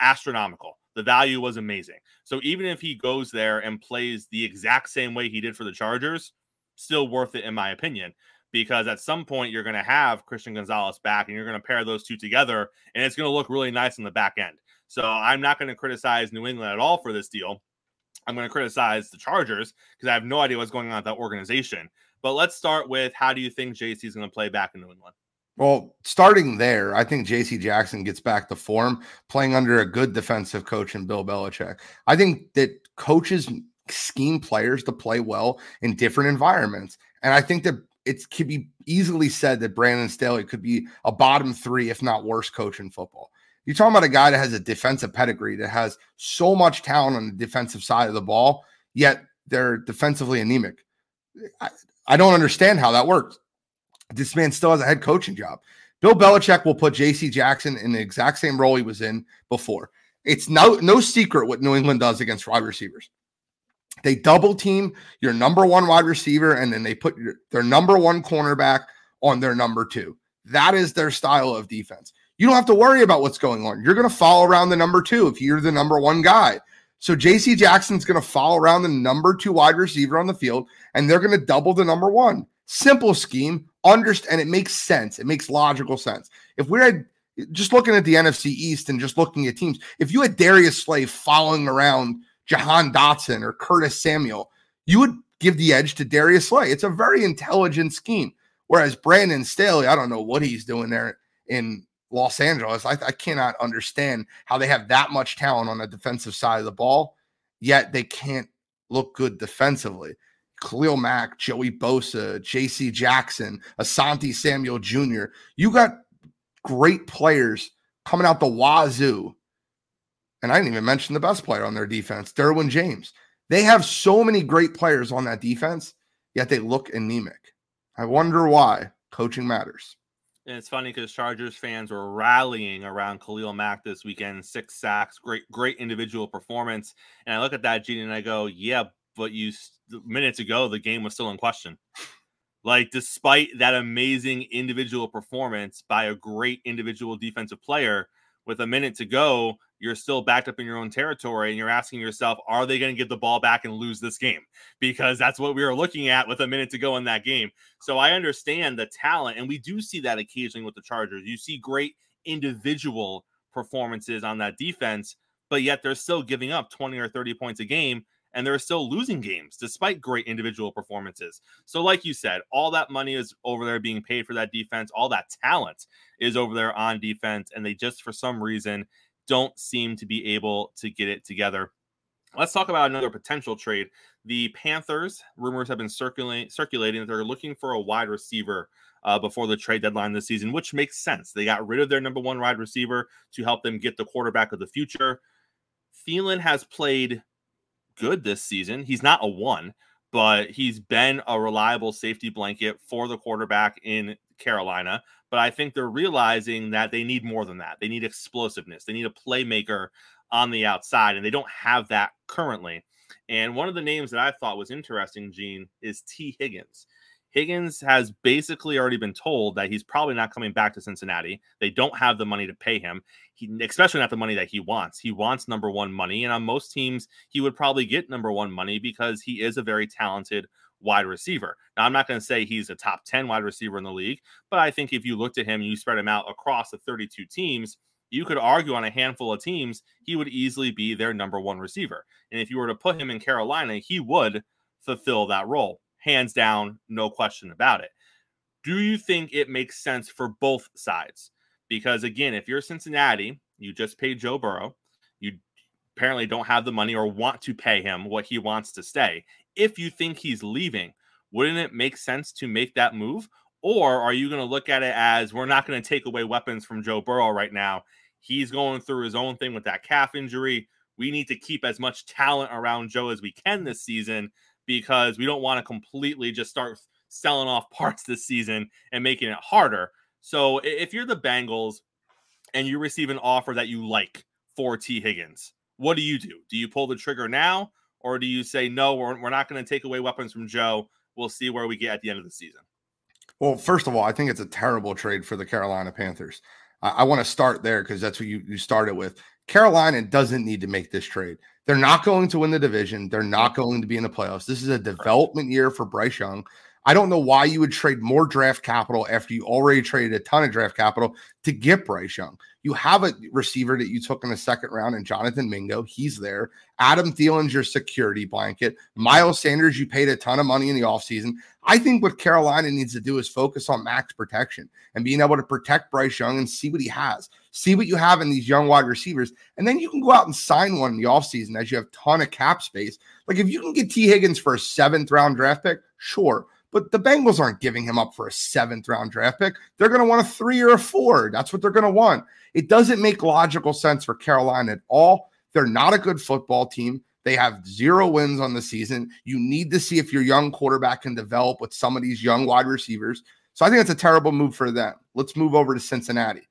astronomical. The value was amazing. So even if he goes there and plays the exact same way he did for the Chargers, still worth it in my opinion. Because at some point you're going to have Christian Gonzalez back, and you're going to pair those two together, and it's going to look really nice in the back end. So I'm not going to criticize New England at all for this deal. I'm going to criticize the Chargers because I have no idea what's going on at that organization. But let's start with how do you think JC is going to play back in New England? Well, starting there, I think JC Jackson gets back to form playing under a good defensive coach in Bill Belichick. I think that coaches scheme players to play well in different environments. And I think that it could be easily said that Brandon Staley could be a bottom three, if not worse, coach in football. You're talking about a guy that has a defensive pedigree that has so much talent on the defensive side of the ball, yet they're defensively anemic. I, I don't understand how that works. This man still has a head coaching job. Bill Belichick will put JC Jackson in the exact same role he was in before. It's no no secret what New England does against wide receivers. They double team your number one wide receiver, and then they put your, their number one cornerback on their number two. That is their style of defense. You don't have to worry about what's going on. You're going to follow around the number two if you're the number one guy. So JC Jackson's going to follow around the number two wide receiver on the field, and they're going to double the number one. Simple scheme, understand, and it makes sense. It makes logical sense. If we're at, just looking at the NFC East and just looking at teams, if you had Darius Slay following around Jahan Dotson or Curtis Samuel, you would give the edge to Darius Slay. It's a very intelligent scheme. Whereas Brandon Staley, I don't know what he's doing there in Los Angeles. I, I cannot understand how they have that much talent on the defensive side of the ball, yet they can't look good defensively. Khalil Mack, Joey Bosa, JC Jackson, Asante Samuel Jr. You got great players coming out the wazoo and I didn't even mention the best player on their defense, Derwin James. They have so many great players on that defense, yet they look anemic. I wonder why. Coaching matters. And it's funny because Chargers fans were rallying around Khalil Mack this weekend. Six sacks, great, great individual performance. And I look at that, Gene, and I go, yeah, but you minutes ago, the game was still in question. Like, despite that amazing individual performance by a great individual defensive player, with a minute to go, you're still backed up in your own territory and you're asking yourself, are they going to get the ball back and lose this game? Because that's what we were looking at with a minute to go in that game. So I understand the talent, and we do see that occasionally with the Chargers. You see great individual performances on that defense, but yet they're still giving up 20 or 30 points a game and they're still losing games despite great individual performances. So, like you said, all that money is over there being paid for that defense, all that talent is over there on defense, and they just for some reason don't seem to be able to get it together. Let's talk about another potential trade. The Panthers rumors have been circulating circulating that they're looking for a wide receiver uh, before the trade deadline this season, which makes sense. They got rid of their number one wide receiver to help them get the quarterback of the future. Thielen has played good this season. He's not a one, but he's been a reliable safety blanket for the quarterback in Carolina. But I think they're realizing that they need more than that. They need explosiveness. They need a playmaker on the outside, and they don't have that currently. And one of the names that I thought was interesting, Gene, is Tee Higgins. Higgins has basically already been told that he's probably not coming back to Cincinnati. They don't have the money to pay him, he, especially not the money that he wants. He wants number one money. And on most teams, he would probably get number one money because he is a very talented wide receiver. Now, I'm not going to say he's a top 10 wide receiver in the league, but I think if you looked at him, you spread him out across the 32 teams, you could argue on a handful of teams, he would easily be their number one receiver. And if you were to put him in Carolina, he would fulfill that role hands down, no question about it. Do you think it makes sense for both sides? Because again, if you're Cincinnati, you just paid Joe Burrow, you apparently don't have the money or want to pay him what he wants to stay. If you think he's leaving, wouldn't it make sense to make that move? Or are you going to look at it as we're not going to take away weapons from Joe Burrow right now? He's going through his own thing with that calf injury. We need to keep as much talent around Joe as we can this season because we don't want to completely just start selling off parts this season and making it harder. So if you're the Bengals and you receive an offer that you like for Tee Higgins, what do you do? Do you pull the trigger now or do you say, no, we're, we're not going to take away weapons from Joe? We'll see where we get at the end of the season. Well, first of all, I think it's a terrible trade for the Carolina Panthers. I, I want to start there because that's what you, you started with. Carolina doesn't need to make this trade. They're not going to win the division. They're not going to be in the playoffs. This is a development year for Bryce Young. I don't know why you would trade more draft capital after you already traded a ton of draft capital to get Bryce Young. You have a receiver that you took in the second round and Jonathan Mingo. He's there. Adam Thielen's your security blanket. Miles Sanders, you paid a ton of money in the offseason. I think what Carolina needs to do is focus on max protection and being able to protect Bryce Young and see what he has. See what you have in these young wide receivers. And then you can go out and sign one in the offseason as you have a ton of cap space. Like if you can get Tee Higgins for a seventh round draft pick, sure. But the Bengals aren't giving him up for a seventh round draft pick. They're going to want a three or a four. That's what they're going to want. It doesn't make logical sense for Carolina at all. They're not a good football team. They have zero wins on the season. You need to see if your young quarterback can develop with some of these young wide receivers. So I think it's a terrible move for them. Let's move over to Cincinnati.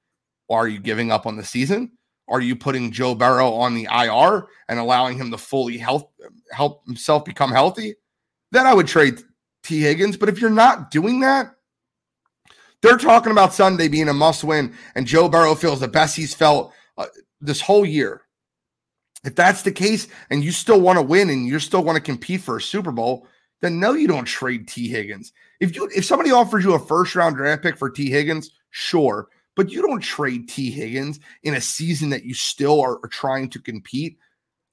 Are you giving up on the season? Are you putting Joe Burrow on the IR and allowing him to fully help help himself become healthy? Then I would trade Tee Higgins. But if you're not doing that, they're talking about Sunday being a must win, and Joe Burrow feels the best he's felt uh, this whole year. If that's the case, and you still want to win and you still want to compete for a Super Bowl, then no, you don't trade Tee Higgins. If you if somebody offers you a first round draft pick for Tee Higgins, sure, but you don't trade Tee Higgins in a season that you still are, are trying to compete.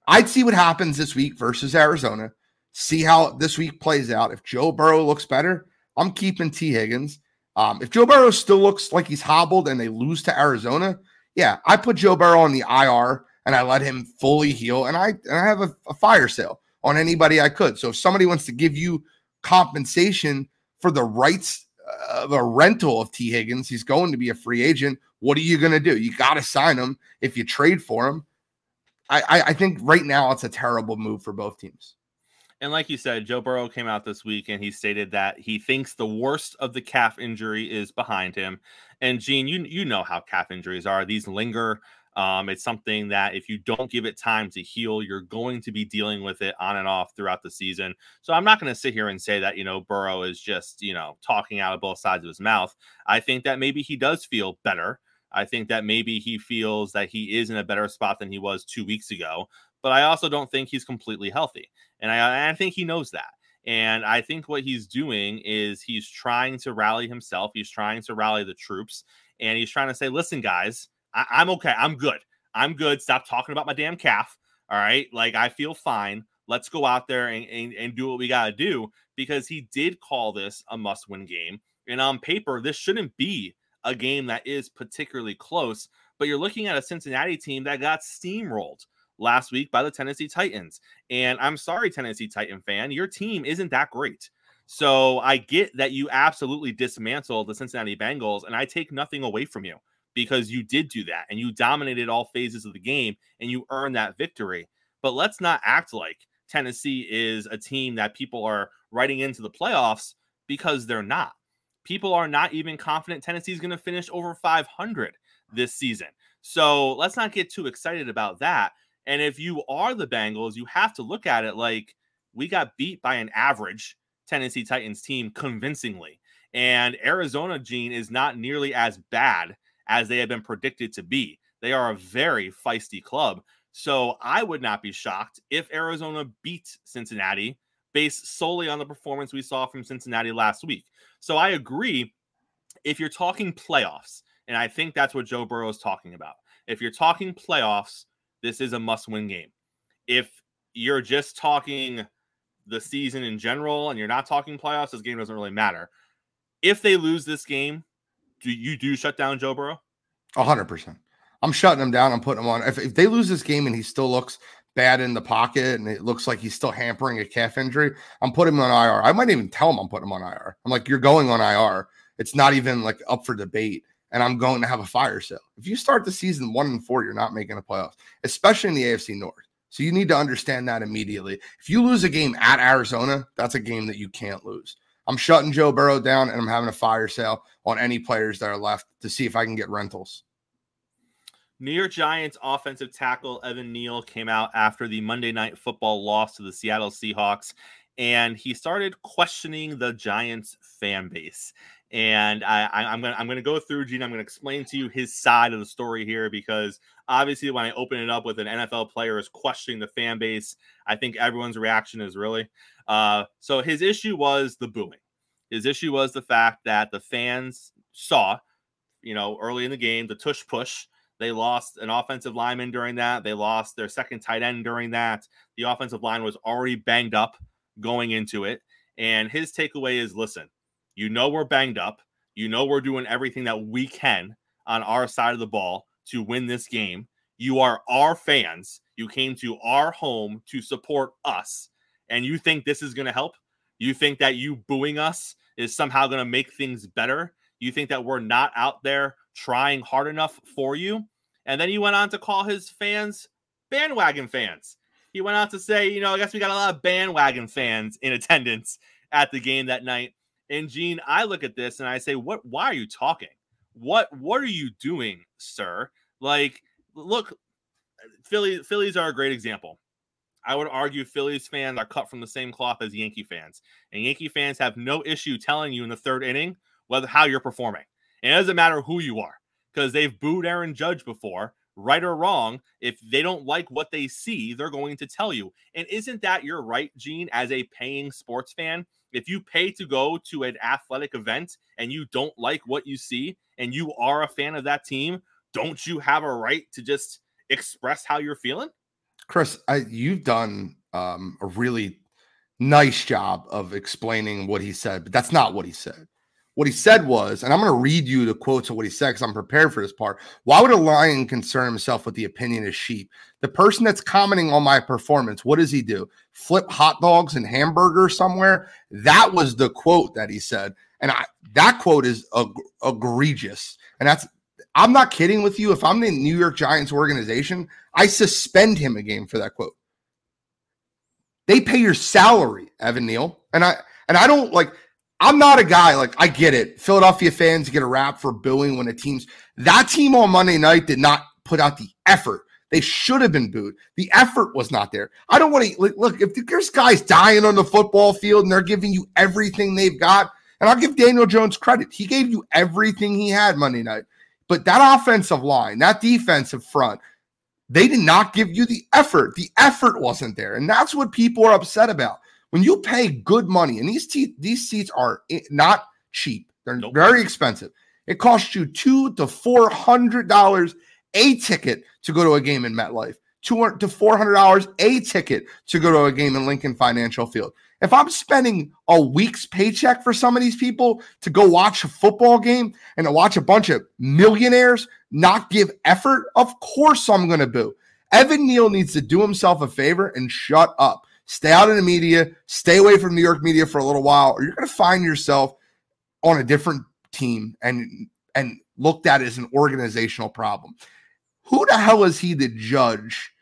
I'd see what happens this week versus Arizona see how this week plays out. If Joe Burrow looks better, I'm keeping Tee Higgins. Um, if Joe Burrow still looks like he's hobbled and they lose to Arizona, yeah, I put Joe Burrow on the IR and I let him fully heal, and I and I have a, a fire sale on anybody I could. So if somebody wants to give you compensation for the rights of a rental of Tee Higgins, he's going to be a free agent. What are you going to do? You got to sign him if you trade for him. I, I, I think right now it's a terrible move for both teams. And like you said, Joe Burrow came out this week and he stated that he thinks the worst of the calf injury is behind him. And Gene, you you know how calf injuries are; these linger. Um, it's something that if you don't give it time to heal, you're going to be dealing with it on and off throughout the season. So I'm not going to sit here and say that you know Burrow is just you know talking out of both sides of his mouth. I think that maybe he does feel better. I think that maybe he feels that he is in a better spot than he was two weeks ago but I also don't think he's completely healthy. And I, I think he knows that. And I think what he's doing is he's trying to rally himself. He's trying to rally the troops. And he's trying to say, listen, guys, I, I'm okay. I'm good. I'm good. Stop talking about my damn calf. All right. Like, I feel fine. Let's go out there and, and, and do what we got to do because he did call this a must win game. And on paper, this shouldn't be a game that is particularly close. But you're looking at a Cincinnati team that got steamrolled last week by the Tennessee Titans. And I'm sorry, Tennessee Titan fan, your team isn't that great. So I get that you absolutely dismantled the Cincinnati Bengals, and I take nothing away from you because you did do that and you dominated all phases of the game and you earned that victory. But let's not act like Tennessee is a team that people are writing into the playoffs because they're not. People are not even confident Tennessee is going to finish over 500 this season. So let's not get too excited about that. And if you are the Bengals, you have to look at it like we got beat by an average Tennessee Titans team convincingly. And Arizona, Gene, is not nearly as bad as they have been predicted to be. They are a very feisty club. So I would not be shocked if Arizona beat Cincinnati based solely on the performance we saw from Cincinnati last week. So I agree. If you're talking playoffs, and I think that's what Joe Burrow is talking about, if you're talking playoffs, this is a must win game. If you're just talking the season in general and you're not talking playoffs, this game doesn't really matter. If they lose this game, do you do shut down Joe Burrow? hundred percent. I'm shutting him down. I'm putting him on. If, if they lose this game and he still looks bad in the pocket and it looks like he's still hampering a calf injury, I'm putting him on IR. I might even tell him I'm putting him on IR. I'm like, you're going on IR. It's not even like up for debate and I'm going to have a fire sale. If you start the season one and four, you're not making the playoffs, especially in the AFC North. So you need to understand that immediately. If you lose a game at Arizona, that's a game that you can't lose. I'm shutting Joe Burrow down and I'm having a fire sale on any players that are left to see if I can get rentals. New York Giants offensive tackle Evan Neal came out after the Monday night football loss to the Seattle Seahawks and he started questioning the Giants fan base and I, am gonna I'm gonna go through Gene. I'm gonna explain to you his side of the story here because obviously when I open it up with an NFL player is questioning the fan base, I think everyone's reaction is really. Uh, so his issue was the booing. His issue was the fact that the fans saw, you know, early in the game, the tush push. They lost an offensive lineman during that. They lost their second tight end during that. The offensive line was already banged up going into it. And his takeaway is listen, you know, we're banged up. You know, we're doing everything that we can on our side of the ball to win this game. You are our fans. You came to our home to support us. And you think this is going to help? You think that you booing us is somehow going to make things better? You think that we're not out there trying hard enough for you? And then he went on to call his fans bandwagon fans. He went on to say, you know, I guess we got a lot of bandwagon fans in attendance at the game that night. And Gene, I look at this and I say, what why are you talking? What what are you doing, sir? Like, look, Philly Phillies are a great example. I would argue Phillies fans are cut from the same cloth as Yankee fans. And Yankee fans have no issue telling you in the third inning whether how you're performing. And it doesn't matter who you are, because they've booed Aaron Judge before, right or wrong. If they don't like what they see, they're going to tell you. And isn't that your right, Gene, as a paying sports fan? If you pay to go to an athletic event and you don't like what you see and you are a fan of that team, don't you have a right to just express how you're feeling? Chris, I, you've done um, a really nice job of explaining what he said, but that's not what he said. What he said was, and I'm going to read you the quotes of what he said because I'm prepared for this part. Why would a lion concern himself with the opinion of sheep? The person that's commenting on my performance, what does he do? Flip hot dogs and hamburgers somewhere? That was the quote that he said. And I, that quote is ag- egregious. And that's, I'm not kidding with you. If I'm the New York Giants organization, I suspend him a game for that quote. They pay your salary, Evan Neal. And I, and I don't like, I'm not a guy like I get it. Philadelphia fans get a rap for booing when a team's that team on Monday night did not put out the effort. They should have been booed. The effort was not there. I don't want to look if there's guys dying on the football field and they're giving you everything they've got. And I'll give Daniel Jones credit. He gave you everything he had Monday night. But that offensive line, that defensive front, they did not give you the effort. The effort wasn't there. And that's what people are upset about. When you pay good money, and these te- these seats are eh, not cheap, they're nope. very expensive. It costs you two to four hundred dollars a ticket to go to a game in MetLife. Two to four hundred dollars a ticket to go to a game in Lincoln Financial Field. If I'm spending a week's paycheck for some of these people to go watch a football game and to watch a bunch of millionaires not give effort, of course I'm going to boo. Evan Neal needs to do himself a favor and shut up. Stay out of the media, stay away from New York media for a little while, or you're going to find yourself on a different team and and looked at as an organizational problem. Who the hell is he to judge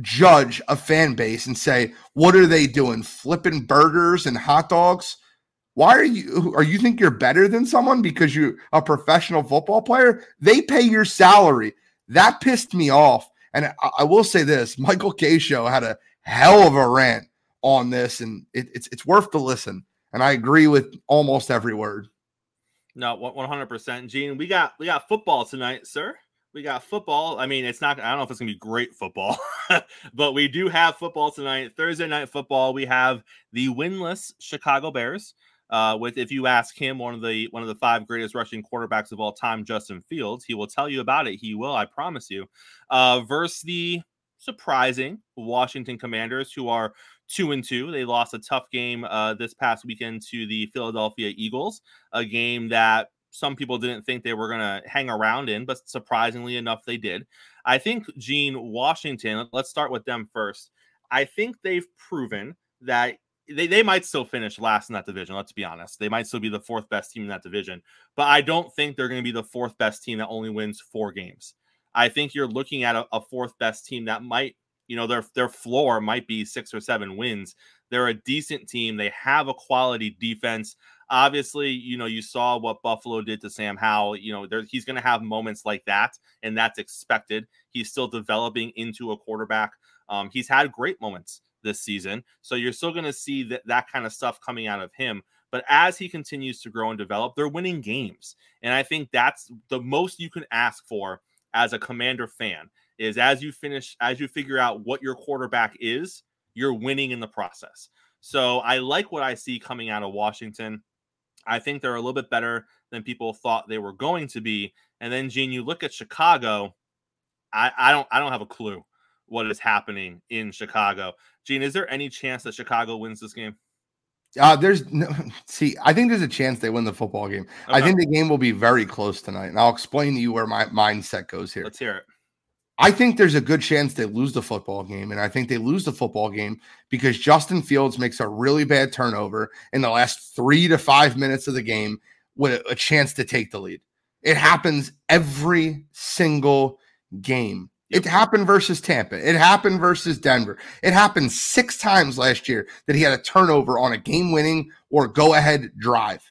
judge a fan base and say, "What are they doing? Flipping burgers and hot dogs?" Why are you are you think you're better than someone because you're a professional football player? They pay your salary. That pissed me off. And I, I will say this, Michael Kay show had a hell of a rant on this, and it, it's it's worth the listen. And I agree with almost every word. No, one hundred percent, Gene. We got we got football tonight, sir. We got football. I mean, it's not. I don't know if it's gonna be great football, but we do have football tonight. Thursday night football. We have the winless Chicago Bears. Uh, with if you ask him, one of the one of the five greatest rushing quarterbacks of all time, Justin Fields, he will tell you about it. He will, I promise you. Uh, versus the surprising Washington Commanders, who are two and two. They lost a tough game uh, this past weekend to the Philadelphia Eagles, a game that some people didn't think they were going to hang around in, but surprisingly enough, they did. I think Gene Washington. Let's start with them first. I think they've proven that they, they might still finish last in that division. Let's be honest. They might still be the fourth best team in that division, but I don't think they're going to be the fourth best team that only wins four games. I think you're looking at a, a fourth best team that might, you know, their their floor might be six or seven wins. They're a decent team. They have a quality defense. Obviously, you know, you saw what Buffalo did to Sam Howell. You know, there, he's going to have moments like that, and that's expected. He's still developing into a quarterback. Um, he's had great moments this season, so you're still going to see that that kind of stuff coming out of him. But as he continues to grow and develop, they're winning games, and I think that's the most you can ask for as a commander fan is as you finish as you figure out what your quarterback is you're winning in the process so i like what i see coming out of washington I think they're a little bit better than people thought they were going to be. And then, Gene, you look at Chicago. I, I don't I don't have a clue what is happening in Chicago. Gene, is there any chance that Chicago wins this game? Uh, there's no see, I think there's a chance they win the football game. Okay. I think the game will be very close tonight, and I'll explain to you where my mindset goes here. Let's hear it. I think there's a good chance they lose the football game. And I think they lose the football game because Justin Fields makes a really bad turnover in the last three to five minutes of the game with a chance to take the lead. It happens every single game. Yep. It happened versus Tampa. It happened versus Denver. It happened six times last year that he had a turnover on a game winning or go ahead drive.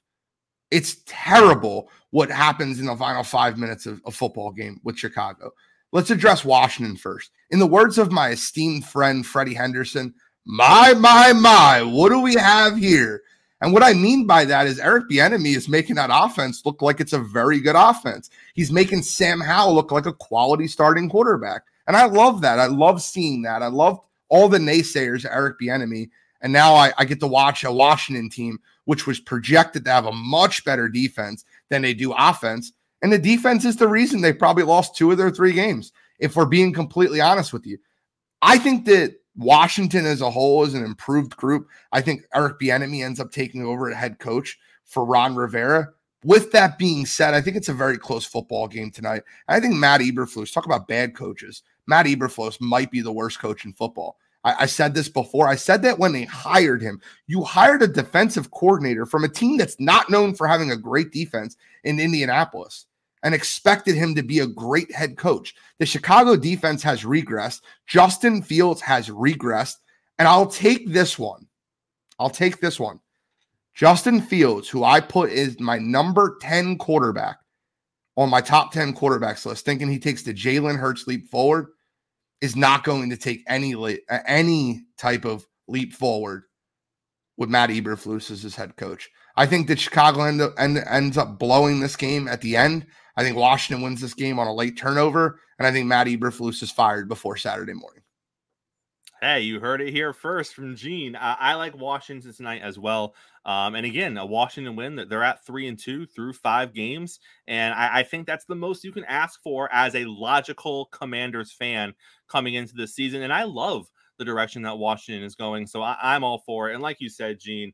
It's terrible what happens in the final five minutes of a football game with Chicago. Let's address Washington first. In the words of my esteemed friend Freddie Henderson, my, my, my, what do we have here? And what I mean by that is Eric Bieniemy is making that offense look like it's a very good offense. He's making Sam Howell look like a quality starting quarterback. And I love that. I love seeing that. I love all the naysayers, Eric Bieniemy. And now I, I get to watch a Washington team, which was projected to have a much better defense than they do offense. And the defense is the reason they probably lost two of their three games, if we're being completely honest with you. I think that Washington as a whole is an improved group. I think Eric Bieniemy ends up taking over at head coach for Ron Rivera. With that being said, I think it's a very close football game tonight. I think Matt Eberflus, talk about bad coaches. Matt Eberflus might be the worst coach in football. I, I, said this before. I said that when they hired him, you hired a defensive coordinator from a team that's not known for having a great defense in Indianapolis and expected him to be a great head coach. The Chicago defense has regressed. Justin Fields has regressed. And I'll take this one. I'll take this one. Justin Fields, who I put is my number 10 quarterback on my top 10 quarterbacks list, thinking he takes the Jalen Hurts leap forward, is not going to take any any type of leap forward with Matt Eberflus as his head coach. I think that Chicago end end, ends up blowing this game at the end. I think Washington wins this game on a late turnover, and I think Matt Eberflus is fired before Saturday morning. Hey, you heard it here first from Gene. I, I like Washington tonight as well. Um, and again, a Washington win. That they're at three and two through five games, and I, I, think that's the most you can ask for as a logical Commanders fan coming into the season. And I love the direction that Washington is going, so I, I'm all for it. And like you said, Gene,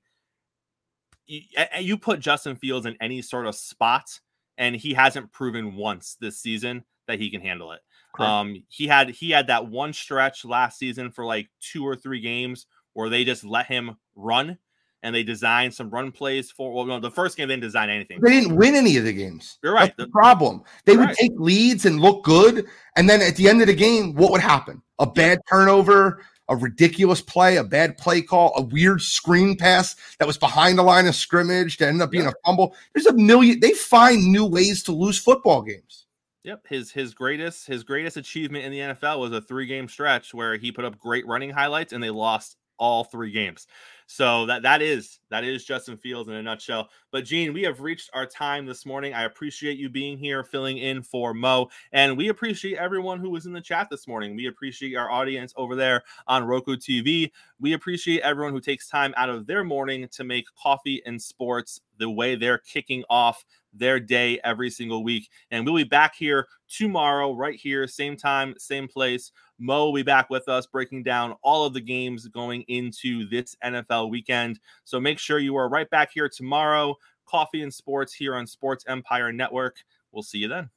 you, you put Justin Fields in any sort of spot and he hasn't proven once this season that he can handle it. Correct. Um, he had he had that one stretch last season for like two or three games where they just let him run and they designed some run plays for. Well, no, the first game they didn't design anything. They didn't win any of the games. You're right. That's the problem. They would right. take leads and look good, and then at the end of the game, what would happen? A bad turnover, a ridiculous play, a bad play call, a weird screen pass that was behind the line of scrimmage to end up being a fumble. There's a million. They find new ways to lose football games. Yep, his his greatest his greatest achievement in the NFL was a three game stretch where he put up great running highlights and they lost all three games. So that that is that is Justin Fields in a nutshell. But Gene, we have reached our time this morning. I appreciate you being here, filling in for Mo, and we appreciate everyone who was in the chat this morning. We appreciate our audience over there on Roku TV. We appreciate everyone who takes time out of their morning to make coffee and sports the way they're kicking off their day every single week. And we'll be back here tomorrow, right here, same time, same place. Mo will be back with us breaking down all of the games going into this NFL weekend. So make sure you are right back here tomorrow. Coffee and sports here on Sports Empire Network. We'll see you then.